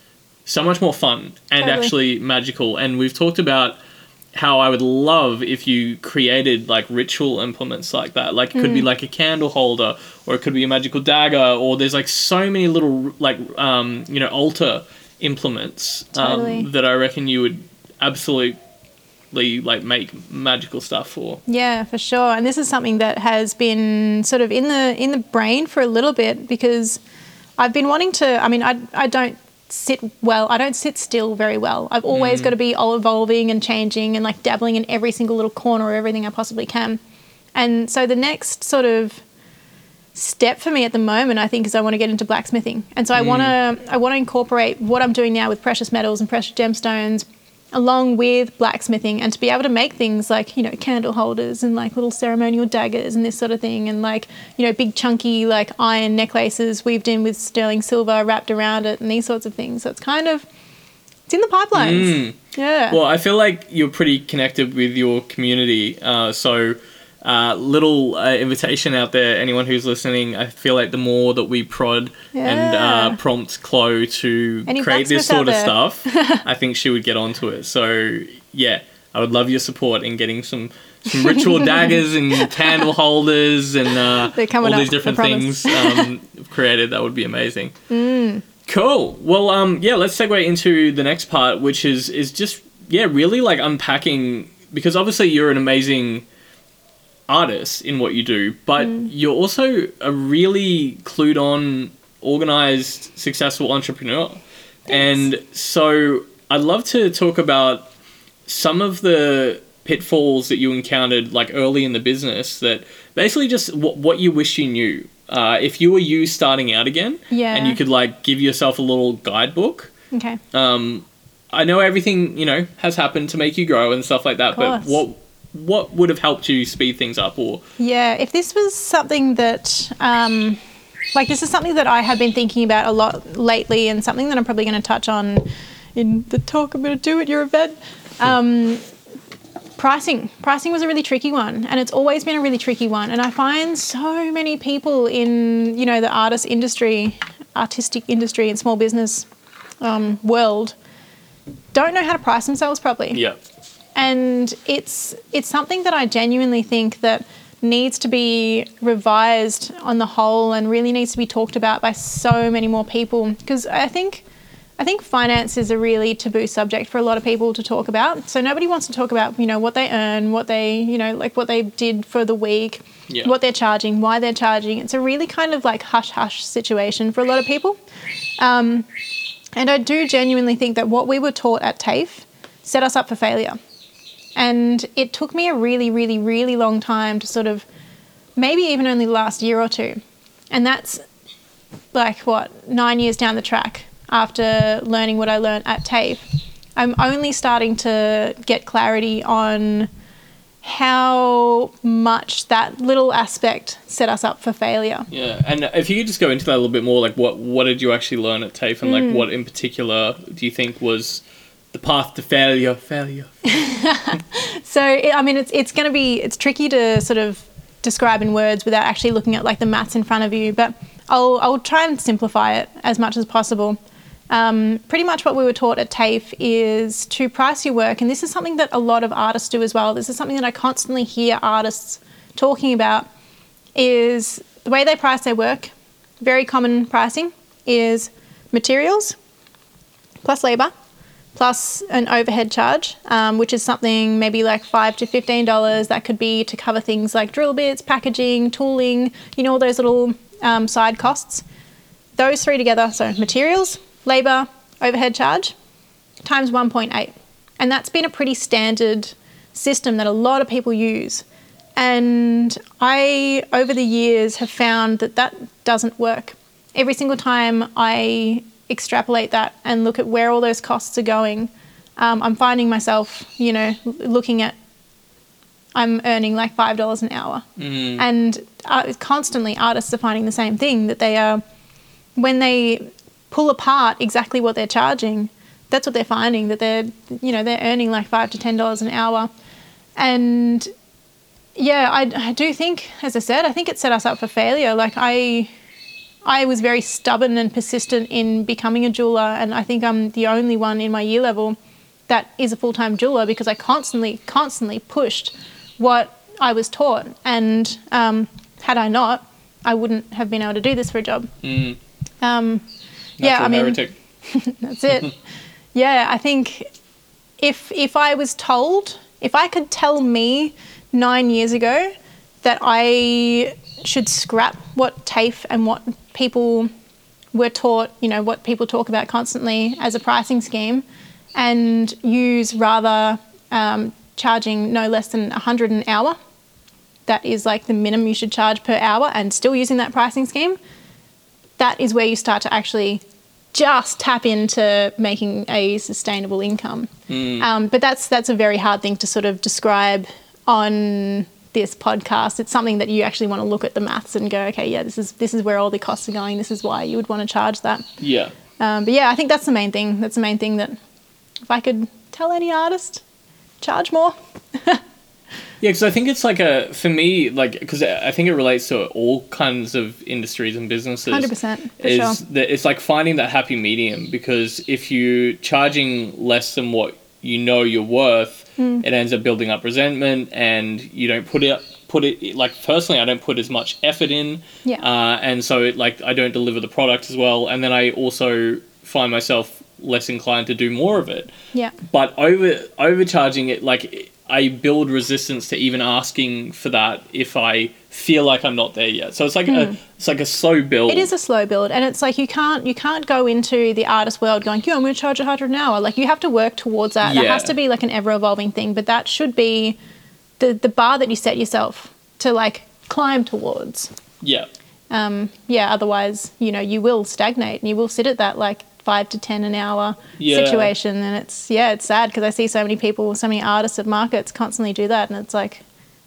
so much more fun and Totally. actually magical. And we've talked about how I would love if you created like ritual implements like that. Like it could Mm. be like a candle holder, or it could be a magical dagger, or there's like so many little like um, you know altar implements Totally. um, that I reckon you would absolutely like make magical stuff for. Yeah, for sure. And this is something that has been sort of in the in the brain for a little bit because I've been wanting to. I mean, I I don't sit well. I don't sit still very well. I've always mm. got to be all evolving and changing and like dabbling in every single little corner of everything I possibly can. And so the next sort of step for me at the moment, I think, is I want to get into blacksmithing. And so I mm. want to I want to incorporate what I'm doing now with precious metals and precious gemstones along with blacksmithing and to be able to make things like you know candle holders and like little ceremonial daggers and this sort of thing and like you know big chunky like iron necklaces weaved in with sterling silver wrapped around it and these sorts of things. So it's kind of it's in the pipelines. Yeah. Well, I feel like you're pretty connected with your community. Uh, so, uh, little uh, invitation out there, anyone who's listening. I feel like the more that we prod and uh, prompt Chloe to Any create this sort of stuff, I think she would get onto it. So, yeah, I would love your support in getting some. Some ritual daggers and candle holders and uh, all these up, I different things um, created. That would be amazing. Mm. Cool. Well, um, yeah, let's segue into the next part, which is is just yeah, really like unpacking because obviously you're an amazing artist in what you do, but you're also a really clued on, organized, successful entrepreneur. And so I'd love to talk about some of the pitfalls that you encountered like early in the business that basically just what, what you wish you knew. Uh, if you were you starting out again Yeah. and you could like give yourself a little guidebook okay um, I know everything you know has happened to make you grow and stuff like that, but what what would have helped you speed things up or Yeah, if this was something that um, Like this is something that I have been thinking about a lot lately, and something that I'm probably going to touch on in the talk I'm going to do at your event. Um, pricing. Pricing was a really tricky one, and it's always been a really tricky one. And I find so many people in you know the artist industry, artistic industry, and small business um, world don't know how to price themselves properly Yeah. And it's it's something that I genuinely think that needs to be revised on the whole and really needs to be talked about by so many more people because I think I think finance is a really taboo subject for a lot of people to talk about. So nobody wants to talk about, you know, what they earn, what they, you know, like what they did for the week, Yeah. what they're charging, why they're charging. It's a really kind of like hush hush situation for a lot of people. Um, and I do genuinely think that what we were taught at TAFE set us up for failure. And it took me a really, really, really long time to sort of, maybe even only the last year or two. And that's like what, nine years down the track after learning what I learned at TAFE. I'm only starting to get clarity on how much that little aspect set us up for failure. Yeah, and if you could just go into that a little bit more, like what what did you actually learn at TAFE, and Hmm. like what in particular do you think was the path to failure? Failure. So I mean, it's it's going to be it's tricky to sort of describe in words without actually looking at like the maths in front of you. But I'll I'll try and simplify it as much as possible. Um, pretty much what we were taught at TAFE is to price your work, and this is something that a lot of artists do as well. This is something that I constantly hear artists talking about. Is the way they price their work. Very common pricing is materials plus labor plus an overhead charge, um, which is something maybe like five to fifteen dollars. That could be to cover things like drill bits, packaging, tooling, you know, all those little um, side costs. Those three together, so materials, labor, overhead charge, times 1.8. And that's been a pretty standard system that a lot of people use. And I, over the years, have found that that doesn't work. Every single time I extrapolate that and look at where all those costs are going, um, I'm finding myself, you know, looking at I'm earning like five dollars an hour, and uh, constantly artists are finding the same thing that they are when they pull apart exactly what they're charging. That's what they're finding that they're you know they're earning like five to ten dollars an hour, and yeah, I, I do think, as I said, I think it set us up for failure. Like I, I was very stubborn and persistent in becoming a jeweler, and I think I'm the only one in my year level that is a full time jeweler because I constantly, constantly pushed what I was taught, and um, had I not, I wouldn't have been able to do this for a job. Mm, Um, yeah, I mean, that's it. yeah, I think if if I was told, if I could tell me nine years ago that I should scrap what TAFE and what people were taught, you know, what people talk about constantly as a pricing scheme, and use rather um, charging no less than 100 an hour. That is like the minimum you should charge per hour, and still using that pricing scheme. That is where you start to actually just tap into making a sustainable income. Um, but that's that's a very hard thing to sort of describe on this podcast. It's something that you actually want to look at the maths and go, okay, yeah, this is this is where all the costs are going. This is why you would want to charge that. Yeah. Um, but yeah, I think that's the main thing. That's the main thing that if I could tell any artist, charge more. Yeah, because I think it's like a for me like because I think it relates to all kinds of industries and businesses. 100%, for is sure. that it's like finding that happy medium because if you charging less than what you know you're worth, Hmm. it ends up building up resentment, and you don't put it put it like personally I don't put as much effort in, Yeah. uh, and so it, like I don't deliver the product as well, and then I also find myself less inclined to do more of it Yeah. but over overcharging it like i build resistance to even asking for that if i feel like i'm not there yet so it's like a it's like a slow build Hmm. It is a slow build, and it's like you can't you can't go into the artist world going, "Yeah, I'm going to charge a hundred an hour." Like you have to work towards that. It Yeah. has to be like an ever evolving thing, but that should be the the bar that you set yourself to like climb towards. yeah Um, yeah, otherwise, you know, you will stagnate and you will sit at that like five to ten an hour Yeah. situation, and it's yeah, it's sad because I see so many people, so many artists at markets constantly do that, and it's like,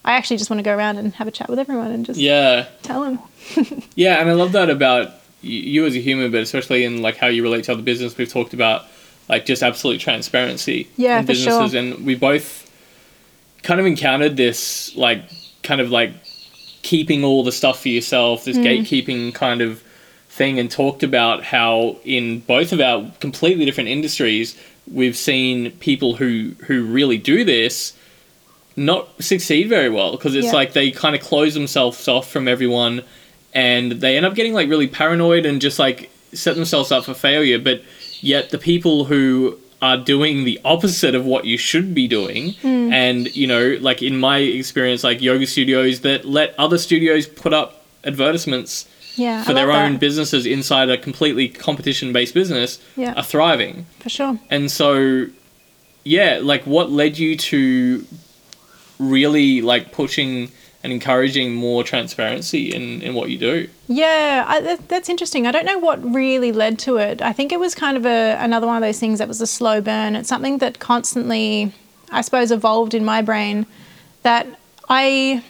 I actually just want to go around and have a chat with everyone and just Yeah. tell them. Yeah, and I love that about you as a human, but especially in like how you relate to other business. We've talked about like just absolute transparency Yeah, in for sure. businesses, and we both kind of encountered this like kind of like keeping all the stuff for yourself, this Mm. gatekeeping kind of thing, and talked about how in both of our completely different industries, we've seen people who who really do this not succeed very well because it's Yeah. like they kind of close themselves off from everyone and they end up getting like really paranoid and just like set themselves up for failure but yet the people who are doing the opposite of what you should be doing hmm. and you know like in my experience like yoga studios that let other studios put up advertisements Yeah, for I their own that. businesses inside a completely competition based business Yeah. are thriving for sure. and so, yeah, like what led you to really like pushing and encouraging more transparency in, in what you do? Yeah, I, that, that's interesting. I don't know what really led to it. I think it was kind of a another one of those things that was a slow burn. It's something that constantly, I suppose, evolved in my brain. That I,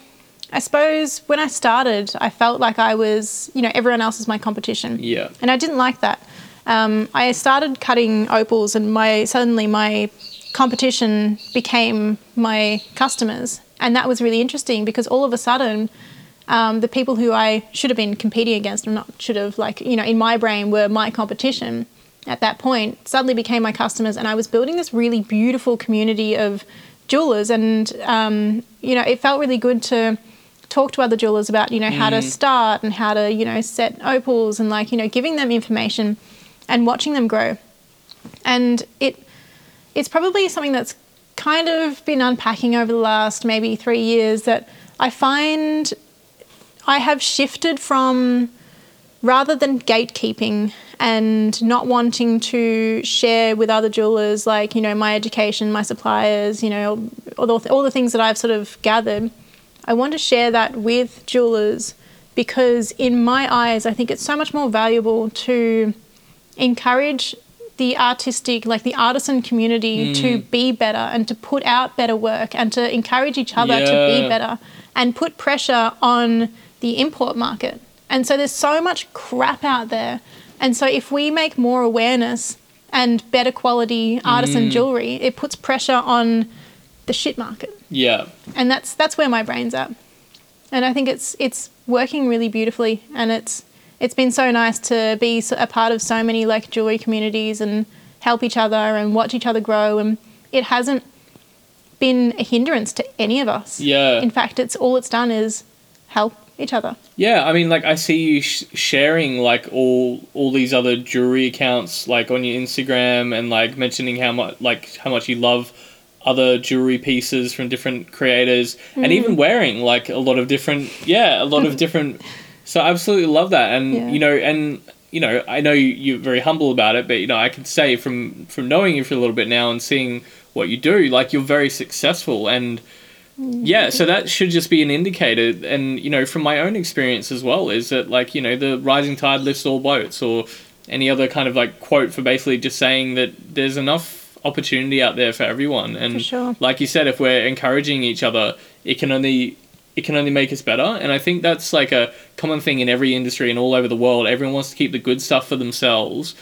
I suppose, when I started, I felt like I was, you know, everyone else is my competition. Yeah. and I didn't like that. Um, I started cutting opals, and my suddenly my competition became my customers, and that was really interesting because all of a sudden, um, the people who I should have been competing against, or not should have, like you know, in my brain were my competition. At that point, suddenly became my customers, and I was building this really beautiful community of jewelers, and um, you know, it felt really good to talk to other jewelers about you know how to mm. start and how to you know set opals and like you know giving them information and watching them grow. And it it's probably something that's kind of been unpacking over the last maybe three years that i find i have shifted from rather than gatekeeping and not wanting to share with other jewelers like you know my education my suppliers you know all the, all the things that i've sort of gathered i want to share that with jewelers because in my eyes i think it's so much more valuable to encourage the artistic like the artisan community hmm. to be better and to put out better work and to encourage each other to be better and put pressure on the import market. And so there's so much crap out there. And so if we make more awareness and better quality artisan hmm. jewelry it puts pressure on the shit market Yeah. and that's that's where my brain's at and i think it's it's working really beautifully and it's it's been so nice to be a part of so many like jewelry communities and help each other and watch each other grow and it hasn't been a hindrance to any of us Yeah. in fact it's all it's done is help each other Yeah, I mean, like I see you sh- sharing like all all these other jewelry accounts, like on your Instagram, and like mentioning how much like how much you love other jewelry pieces from different creators, and Mm. even wearing like a lot of different, yeah, a lot of different. So I absolutely love that, and Yeah. you know, and you know, I know you- you're very humble about it, but you know, I can say from from knowing you for a little bit now and seeing what you do, like you're very successful and. Yeah, so that should just be an indicator, and you know, from my own experience as well, is that like you know the rising tide lifts all boats, or any other kind of like quote for basically just saying that there's enough opportunity out there for everyone, and For sure. like you said, if we're encouraging each other, it can only it can only make us better, and I think that's like a common thing in every industry and all over the world. Everyone wants to keep the good stuff for themselves,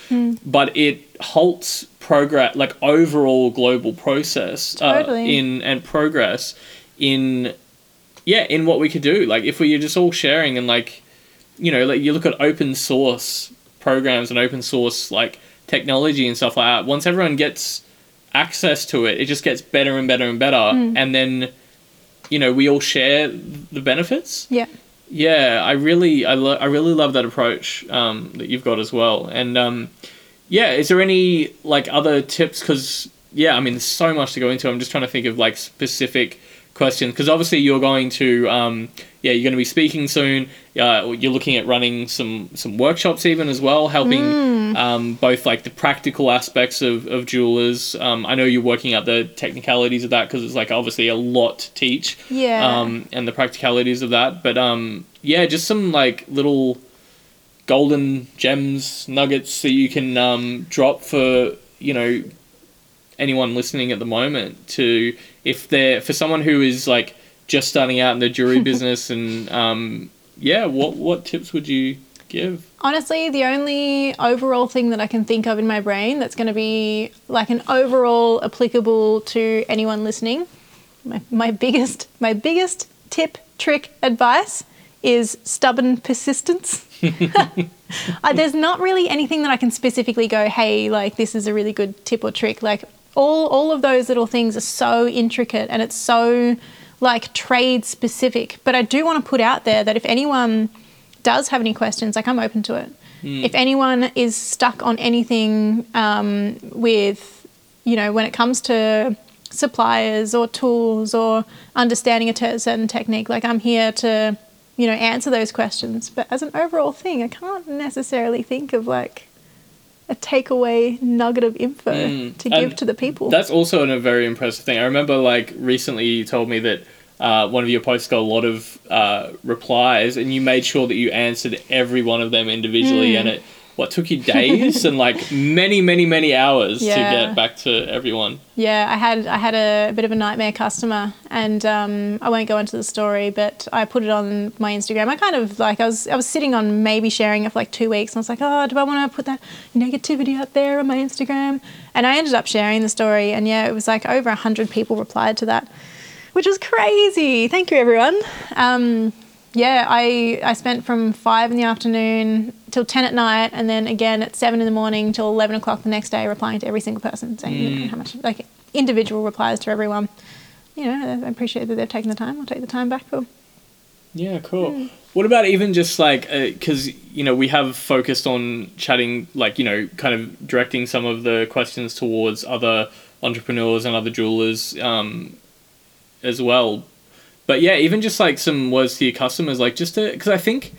but it halts progress, like overall global process uh, in and progress in yeah in what we could do. Like if we are just all sharing and like you know like you look at open source programs and open source like technology and stuff like that once everyone gets access to it it just gets better and better and better and then you know we all share the benefits yeah yeah, I really, I, lo- I really love that approach um, that you've got as well. And um, yeah, is there any like other tips? Because yeah, I mean, there's so much to go into. I'm just trying to think of like specific questions because obviously you're going to, um, yeah, you're going to be speaking soon. Uh, you're looking at running some some workshops even as well, helping um, both like the practical aspects of of jewelers. Um, I know you're working out the technicalities of that because it's like obviously a lot to teach Yeah. um, and the practicalities of that. But um, yeah, just some like little golden gems, nuggets that you can um, drop for you know anyone listening at the moment to if they're for someone who is like just starting out in the jewelry business, and um, yeah, what what tips would you give? Honestly, the only overall thing that I can think of in my brain that's going to be like an overall applicable to anyone listening, my, my biggest my biggest tip, trick, advice is stubborn persistence. uh, there's not really anything that I can specifically go, hey, like this is a really good tip or trick. Like all all of those little things are so intricate and it's so like trade specific. But I do want to put out there that if anyone does have any questions, like I'm open to it. If anyone is stuck on anything um, with, you know, when it comes to suppliers or tools or understanding a certain technique, like I'm here to, you know, answer those questions. But as an overall thing, I can't necessarily think of like a takeaway nugget of info Mm. to give And to the people. That's also a very impressive thing. I remember like recently you told me that uh, one of your posts got a lot of uh, replies, and you made sure that you answered every one of them individually, Hmm. and it what took you days and like many many many hours to get back to everyone. Yeah, I had I had a, bit of a nightmare customer, and um, I won't go into the story, but I put it on my Instagram. I kind of like I was I was sitting on maybe sharing it for like two weeks, and I was like, oh, do I want to put that negativity out there on my Instagram? And I ended up sharing the story, and yeah, it was like over hundred people replied to that, which was crazy. Thank you, everyone. Um, yeah, I I spent from five in the afternoon till ten at night, and then again at seven in the morning till eleven o'clock the next day, replying to every single person, saying you know, how much like individual replies to everyone. You know, I appreciate that they've taken the time. I'll take the time back for. Yeah, cool. Hmm. What about even just like because you know we have focused on chatting like you know kind of directing some of the questions towards other entrepreneurs and other jewelers um, as well. But yeah, even just like some words to your customers, like just to because I think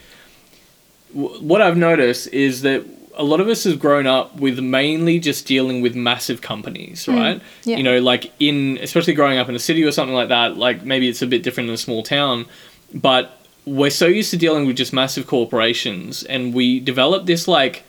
w- what I've noticed is that a lot of us have grown up with mainly just dealing with massive companies, mm, right? yeah. You know, like in especially growing up in a city or something like that. Like maybe it's a bit different in a small town, but we're so used to dealing with just massive corporations, and we develop this like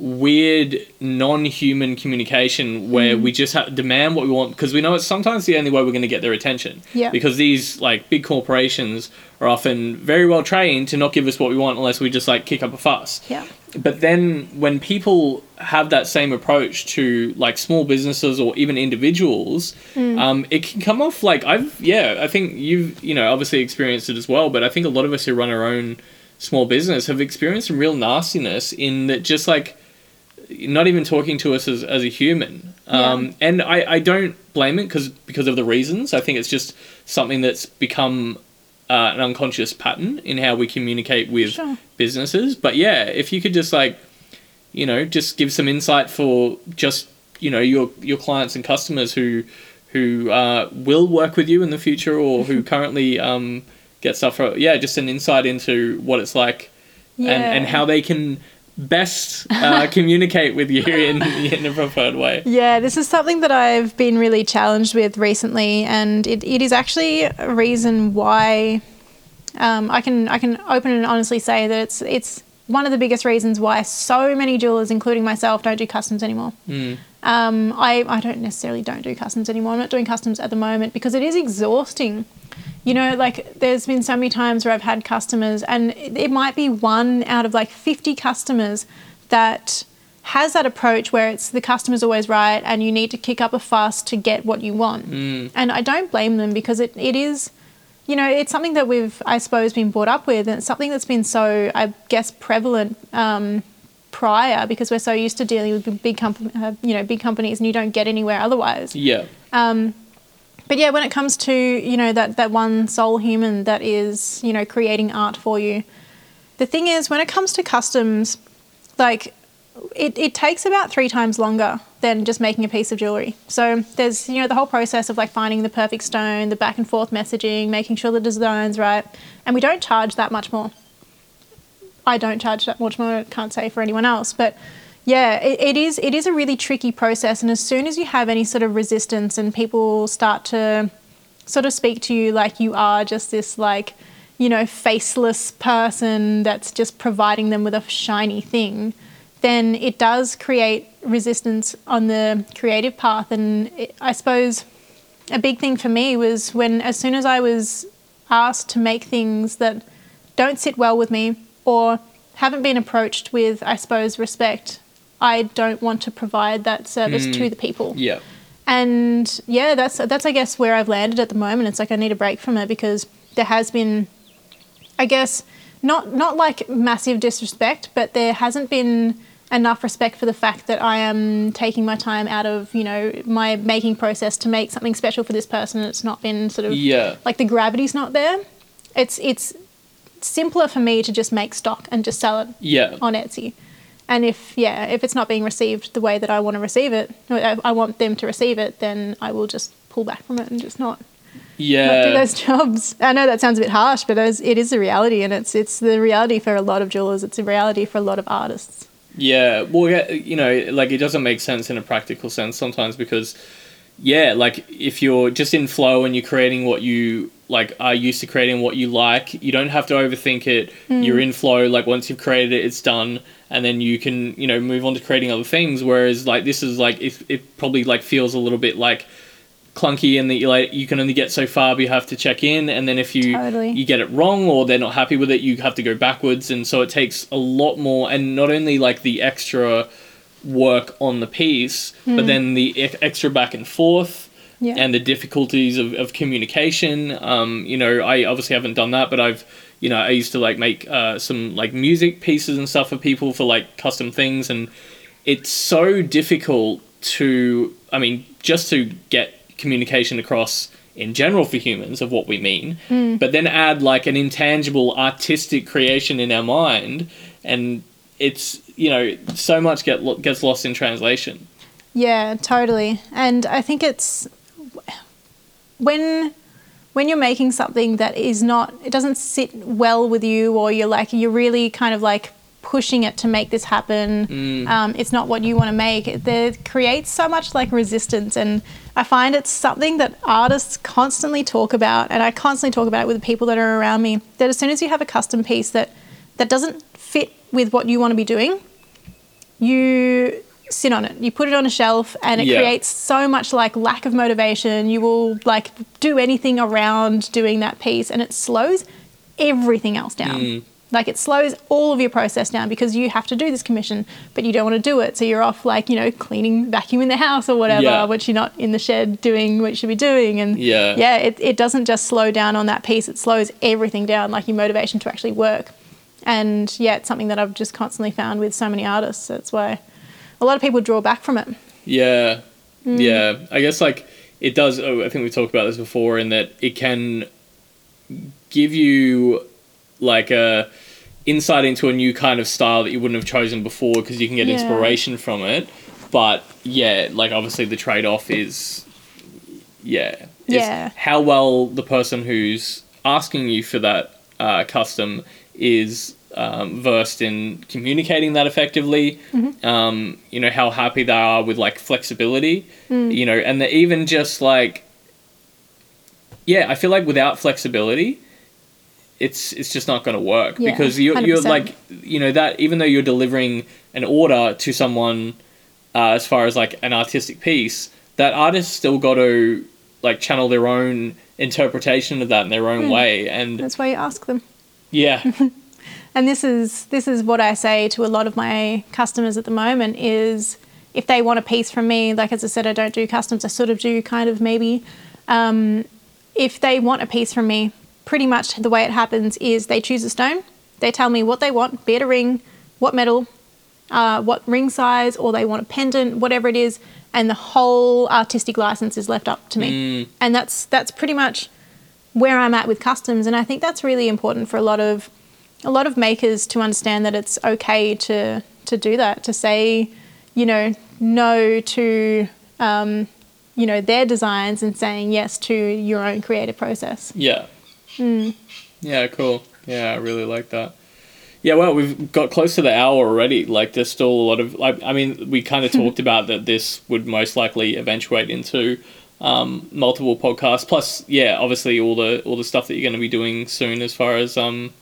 weird non-human communication where Mm. we just have demand what we want because we know it's sometimes the only way we're going to get their attention Yeah. because these like big corporations are often very well trained to not give us what we want unless we just like kick up a fuss Yeah. but then when people have that same approach to like small businesses or even individuals um, it can come off like i've yeah i think you've you know obviously experienced it as well but i think a lot of us who run our own small business have experienced some real nastiness in that just like not even talking to us as, as a human. Um, and I, I don't blame it because because of the reasons. I think it's just something that's become uh, an unconscious pattern in how we communicate with Sure. businesses. But yeah if you could just like you know just give some insight for just you know your your clients and customers who who uh, will work with you in the future or who currently um, get stuff for yeah just an insight into what it's like and and how they can best uh, communicate with you in, in a preferred way Yeah, this is something that I've been really challenged with recently, and it, it is actually a reason why um, I can I can open and honestly say that it's it's one of the biggest reasons why so many jewelers, including myself, don't do customs anymore. Um, I, I don't necessarily don't do customs anymore. I'm not doing customs at the moment because it is exhausting. You know, like there's been so many times where I've had customers, and it, might be one out of like 50 customers that has that approach where it's the customer's always right and you need to kick up a fuss to get what you want. And I don't blame them because it, it is, you know, it's something that we've, I suppose, been brought up with, and it's something that's been so, I guess, prevalent um, prior because we're so used to dealing with big, comp- uh, you know, big companies, and you don't get anywhere otherwise. yeah But yeah, when it comes to you know that that one soul human that is you know creating art for you, the thing is when it comes to customs, like it, it takes about three times longer than just making a piece of jewelry. So there's you know the whole process of like finding the perfect stone, the back and forth messaging, making sure the design's right, and we don't charge that much more. I don't charge that much more. I can't say for anyone else, but yeah, it, it is. It is a really tricky process, and as soon as you have any sort of resistance and people start to sort of speak to you like you are just this like you know faceless person that's just providing them with a shiny thing, then it does create resistance on the creative path. And it, I suppose a big thing for me was when as soon as I was asked to make things that don't sit well with me or haven't been approached with, I suppose, respect, I don't want to provide that service to mm. the people. Yeah. And yeah, that's that's I guess where I've landed at the moment. It's like I need a break from it because there has been, I guess, not not like massive disrespect, but there hasn't been enough respect for the fact that I am taking my time out of you know my making process to make something special for this person. It's not been sort of Yeah. like the gravity's not there. It's it's simpler for me to just make stock and just sell it Yeah. on Etsy. And if yeah, if it's not being received the way that I want to receive it, I I want them to receive it, then I will just pull back from it and just not, not do those jobs. I know that sounds a bit harsh, but it is, it is a reality, and it's it's the reality for a lot of jewelers. It's a reality for a lot of artists. Yeah, well, you know, like it doesn't make sense in a practical sense sometimes because, yeah, like if you're just in flow and you're creating what you like are used to creating what you like, you don't have to overthink it. Mm. You're in flow. Like once you've created it, it's done, and then you can you know move on to creating other things. Whereas like this is like it, it probably like feels a little bit like clunky and that you like you can only get so far but you have to check in and then if you Totally. you get it wrong or they're not happy with it you have to go backwards and so it takes a lot more and not only like the extra work on the piece but then the e- extra back and forth Yeah. and the difficulties of, of communication um you know i obviously haven't done that but i've you know i used to like make uh, some like music pieces and stuff for people for like custom things and it's so difficult to i mean just to get communication across in general for humans of what we mean but then add like an intangible artistic creation in our mind and it's you know so much get lo- gets lost in translation Yeah, totally. And I think it's when when you're making something that is not it doesn't sit well with you or you're like you're really kind of like pushing it to make this happen um, it's not what you want to make it there creates so much like resistance and i find it's something that artists constantly talk about and i constantly talk about it with the people that are around me that as soon as you have a custom piece that that doesn't fit with what you want to be doing you sit on it you put it on a shelf and it Yeah. creates so much like lack of motivation you will like do anything around doing that piece and it slows everything else down Mm. like it slows all of your process down because you have to do this commission but you don't want to do it so you're off like you know cleaning vacuuming the house or whatever Yeah. which you're not in the shed doing what you should be doing and Yeah. yeah it, it doesn't just slow down on that piece it slows everything down like your motivation to actually work and yeah it's something that i've just constantly found with so many artists that's why a lot of people draw back from it Yeah, yeah. I guess like it does. Oh, I think we've talked about this before, in that it can give you like a insight into a new kind of style that you wouldn't have chosen before because you can get Yeah. inspiration from it. But yeah, like obviously the trade off is yeah, is Yeah. how well the person who's asking you for that uh, custom is um, versed in communicating that effectively. Um, you know how happy they are with like flexibility. You know, and the, even just like yeah, I feel like without flexibility, it's it's just not going to work Yeah, because you're you're like you know that even though you're delivering an order to someone uh, as far as like an artistic piece, that artist still got to like channel their own interpretation of that in their own Hmm. way, and that's why you ask them yeah, and this is this is what I say to a lot of my customers at the moment is if they want a piece from me, like as I said, I don't do customs. I sort of do kind of maybe. Um, if they want a piece from me, pretty much the way it happens is they choose a stone. They tell me what they want, be it a ring, what metal, uh, what ring size, or they want a pendant, whatever it is, and the whole artistic license is left up to me. And that's that's pretty much where I'm at with customs, and I think that's really important for a lot of a lot of makers to understand that it's okay to to do that, to say, you know, no to um, you know their designs and saying yes to your own creative process. yeah, Hmm. yeah, cool. Yeah, I really like that. Yeah, well, we've got close to the hour already. Like, there's still a lot of. Like, I mean, we kind of talked about that. This would most likely eventuate into um, multiple podcasts. Plus, yeah, obviously all the all the stuff that you're going to be doing soon, as far as um,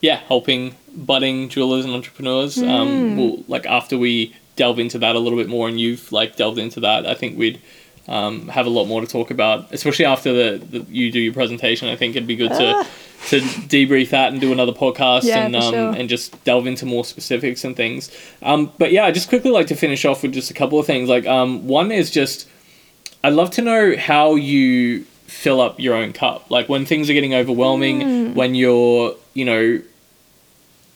yeah, helping budding jewelers and entrepreneurs. Um, we'll, like after we delve into that a little bit more, and you've like delved into that, I think we'd um, have a lot more to talk about, especially after the, the you do your presentation. I think it'd be good to to debrief that and do another podcast Yeah, and um, sure. and just delve into more specifics and things. Um, but yeah, I just quickly like to finish off with just a couple of things. Like um, one is just I'd love to know how you fill up your own cup. Like when things are getting overwhelming, Hmm. when you're, you know,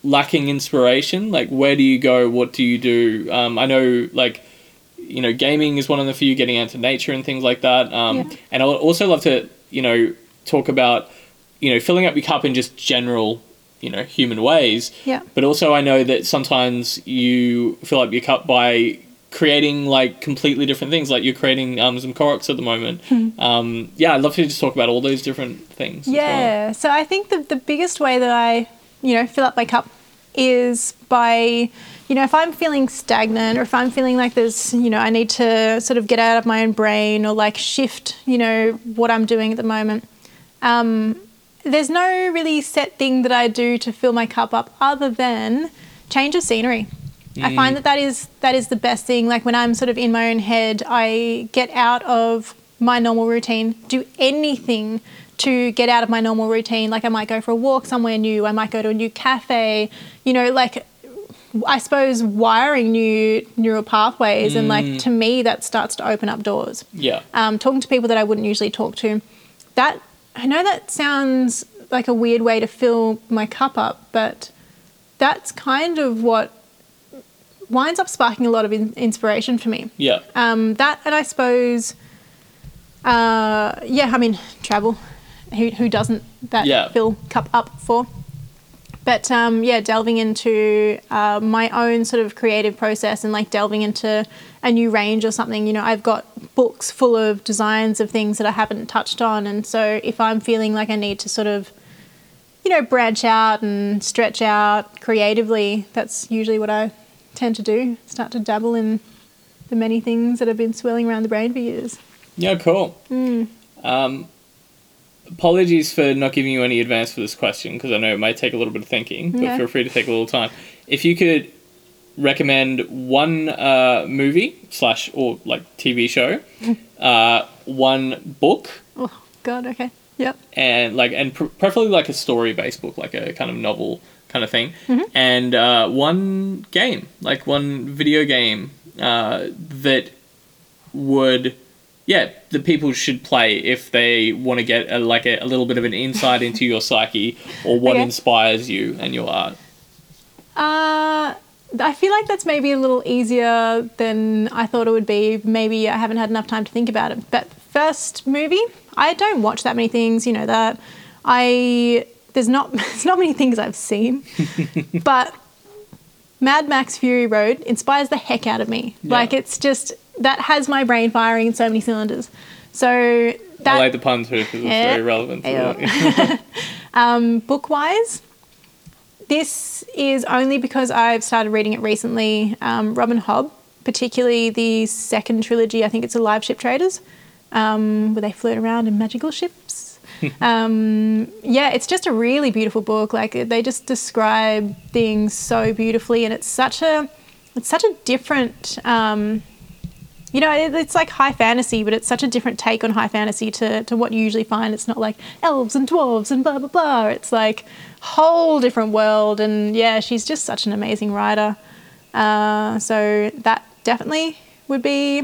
lacking inspiration, like where do you go? What do you do? Um, I know, like, you know, gaming is one of the few getting out to nature and things like that. Um, Yeah. And I would also love to, you know, talk about, you know, filling up your cup in just general, you know, human ways. Yeah. But also, I know that sometimes you fill up your cup by creating like completely different things. Like you're creating um, some Koroks at the moment. Um, yeah, I'd love to just talk about all those different things. as well. Yeah. So I think the, the biggest way that I, you know, fill up my cup is by, you know, if I'm feeling stagnant or if I'm feeling like there's, you know, I need to sort of get out of my own brain or like shift, you know, what I'm doing at the moment. Um, there's no really set thing that I do to fill my cup up other than change of scenery. I find that that is that is the best thing. Like when I'm sort of in my own head, I get out of my normal routine, do anything to get out of my normal routine. Like I might go for a walk somewhere new, I might go to a new cafe, you know, like I suppose wiring new neural pathways and like to me that starts to open up doors Yeah. um, talking to people that I wouldn't usually talk to. That I know that sounds like a weird way to fill my cup up, but that's kind of what winds up sparking a lot of in- inspiration for me. Yeah. Um, that and I suppose, uh, yeah, I mean travel. Who who doesn't that Yeah. fill cup up for? But um, yeah, delving into uh, my own sort of creative process and like delving into a new range or something. You know, I've got books full of designs of things that I haven't touched on, and so if I'm feeling like I need to sort of, you know, branch out and stretch out creatively, that's usually what I tend to do. Start to dabble in the many things that have been swirling around the brain for years. Yeah, cool. Um, apologies for not giving you any advance for this question because I know it might take a little bit of thinking, but feel free to take a little time. If you could recommend one uh, movie slash or like TV show, uh, one book, Oh God, okay, yep. and like and pr- preferably like a story based book, like a kind of novel kind of thing, Mhm. and uh, one game, like one video game uh, that would yeah the people should play if they want to get a, like a, a little bit of an insight into your psyche or what Okay. inspires you and your art Uh, I feel like that's maybe a little easier than I thought it would be. Maybe I haven't had enough time to think about it. But first movie, I don't watch that many things. You know that. I there's not there's not many things I've seen, but Mad Max Fury Road inspires the heck out of me. Yeah. Like it's just that has my brain firing in so many cylinders. So that i like the pun too because it's Yeah. very relevant to Yeah. um, book wise, this is only because I've started reading it recently. Um, Robin Hobb, particularly the second trilogy, I think it's a Liveship Traders, um, where they float around in magical ships. um, yeah, it's just a really beautiful book. Like they just describe things so beautifully, and it's such a it's such a different. Um, you know, it, it's like high fantasy, but it's such a different take on high fantasy to, to what you usually find. It's not like elves and dwarves and blah blah blah. It's like whole different world, and yeah, she's just such an amazing writer. Uh, so that definitely would be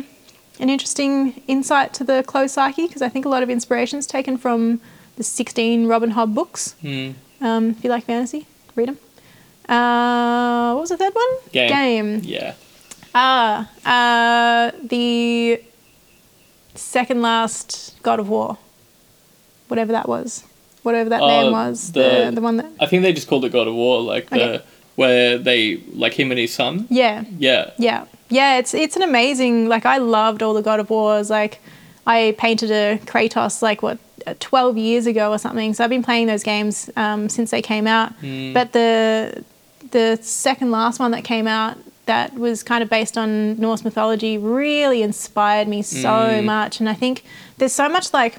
an interesting insight to the closed psyche because I think a lot of inspiration is taken from the 16 Robin Hobb books. Hmm. Um, if you like fantasy, read them. Uh, what was the third one? Game. Game. yeah Ah, uh, the second last God of War, whatever that was, whatever that Oh, name was, the, the- the one that i think they just called it god of war like the where they like him and his son? Yeah. Yeah. Yeah. Yeah it's it's an amazing like I loved all the God of Wars like I painted a Kratos like what uh, 12 years ago or something. So I've been playing those games um, since they came out. But the the second last one that came out that was kind of based on Norse mythology really inspired me so much and I think there's so much like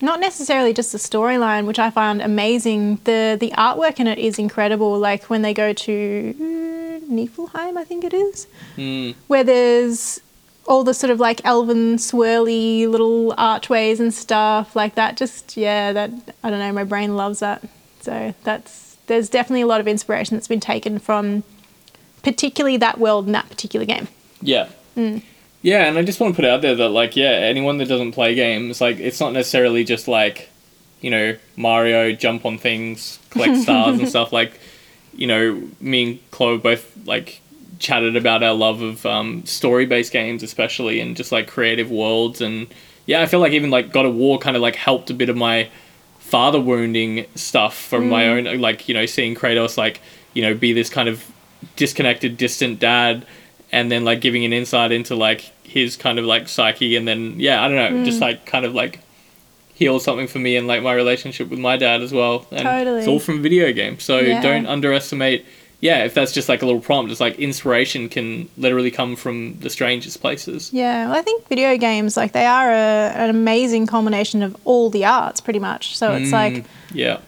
not necessarily just the storyline which I found amazing the the artwork in it is incredible like when they go to mm, Niflheim I think it is Hmm. where there's all the sort of like elven swirly little archways and stuff like that. Just yeah, that I don't know. My brain loves that. So that's there's definitely a lot of inspiration that's been taken from particularly that world and that particular game. Yeah. Yeah, and I just want to put it out there that like yeah, anyone that doesn't play games, like it's not necessarily just like, you know, Mario jump on things, collect stars and stuff like you know, me and Chloe both like chatted about our love of um, story based games especially and just like creative worlds and yeah, I feel like even like God of War kind of like helped a bit of my father wounding stuff from my own like, you know, seeing Kratos like, you know, be this kind of disconnected, distant dad and then like giving an insight into like his kind of like psyche and then yeah i don't know just hmm. like kind of like heal something for me and like my relationship with my dad as well and Totally. it's all from video games so Yeah. don't underestimate yeah if that's just like a little prompt it's like inspiration can literally come from the strangest places Yeah, well, I think video games like they are a, an amazing combination of all the arts, pretty much. So it's mm, like yeah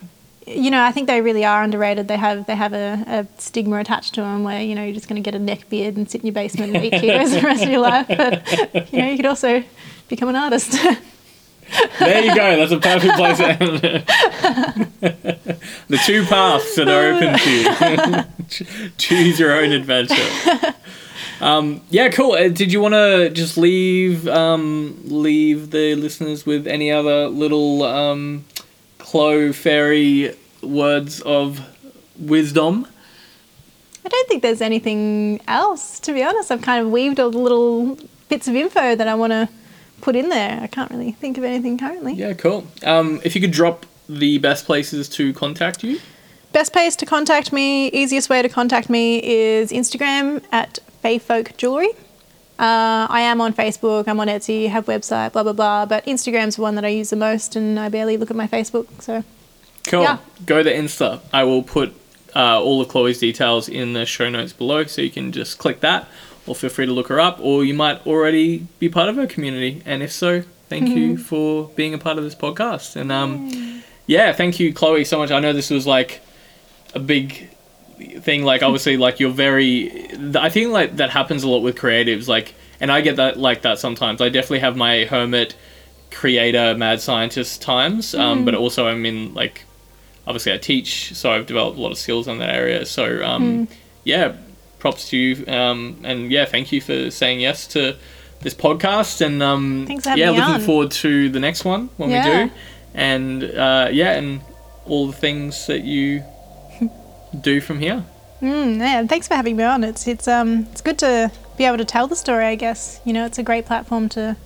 you know, I think they really are underrated. They have they have a, a stigma attached to them where you know you're just going to get a neck beard and sit in your basement and eat Cheetos the rest of your life. But you know, you could also become an artist. there you go that's a perfect place to end it. the two paths that are open to you choose your own adventure um, yeah cool Uh, did you want to just leave um, leave the listeners with any other little um, Chloe fairy words of wisdom I don't think there's anything else, to be honest. I've kind of weaved all the little bits of info that I want to put in there. I can't really think of anything currently. yeah cool um, if you could drop the best places to contact you Best place to contact me, easiest way to contact me is Instagram at Fae Folk Jewellery. Uh, I am on Facebook, I'm on Etsy, have website, blah blah blah. But Instagram's the one that I use the most, and I barely look at my Facebook. So Cool. Yeah. Go to Insta. I will put uh, all of Chloe's details in the show notes below, so you can just click that, or feel free to look her up, or you might already be part of her community. And if so, thank you Mm-hmm. for being a part of this podcast. And um, yeah, thank you, Chloe, so much. I know this was like a big thing. Like obviously, like you're very. I think like that happens a lot with creatives. Like, and I get that like that sometimes. I definitely have my hermit creator mad scientist times um, but also i'm in like obviously i teach so i've developed a lot of skills in that area so um, yeah props to you um, and yeah thank you for saying yes to this podcast and um, for yeah looking on. forward to the next one when we do and uh, yeah and all the things that you do from here mm, yeah, thanks for having me on. It's it's um it's good to be able to tell the story. I guess you know it's a great platform to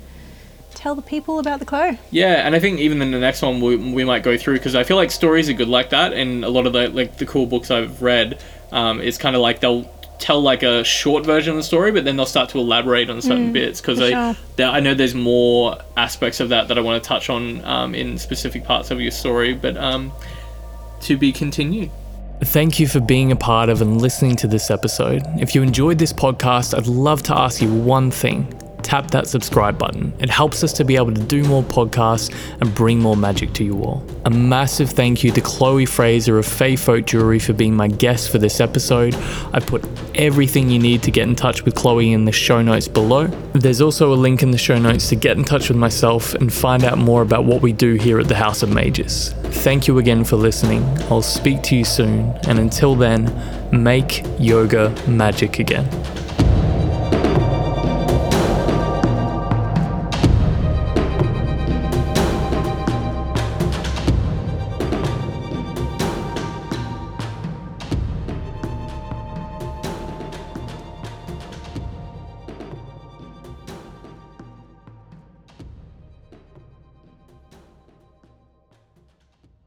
tell the people about the Clo. Yeah, and I think even in the next one we, we might go through because I feel like stories are good like that, and a lot of the like the cool books I've read um, is kind of like they'll tell like a short version of the story, but then they'll start to elaborate on certain bits because I sure. I know there's more aspects of that that I want to touch on um, in specific parts of your story, but um, to be continued. Thank you for being a part of and listening to this episode. If you enjoyed this podcast, I'd love to ask you one thing. Tap that subscribe button. It helps us to be able to do more podcasts and bring more magic to you all. A massive thank you to Chloe Fraser of Fae Folk Jewellery for being my guest for this episode. I put everything you need to get in touch with Chloe in the show notes below. There's also a link in the show notes to get in touch with myself and find out more about what we do here at the House of Mages. Thank you again for listening. I'll speak to you soon, and until then, make yoga magick again.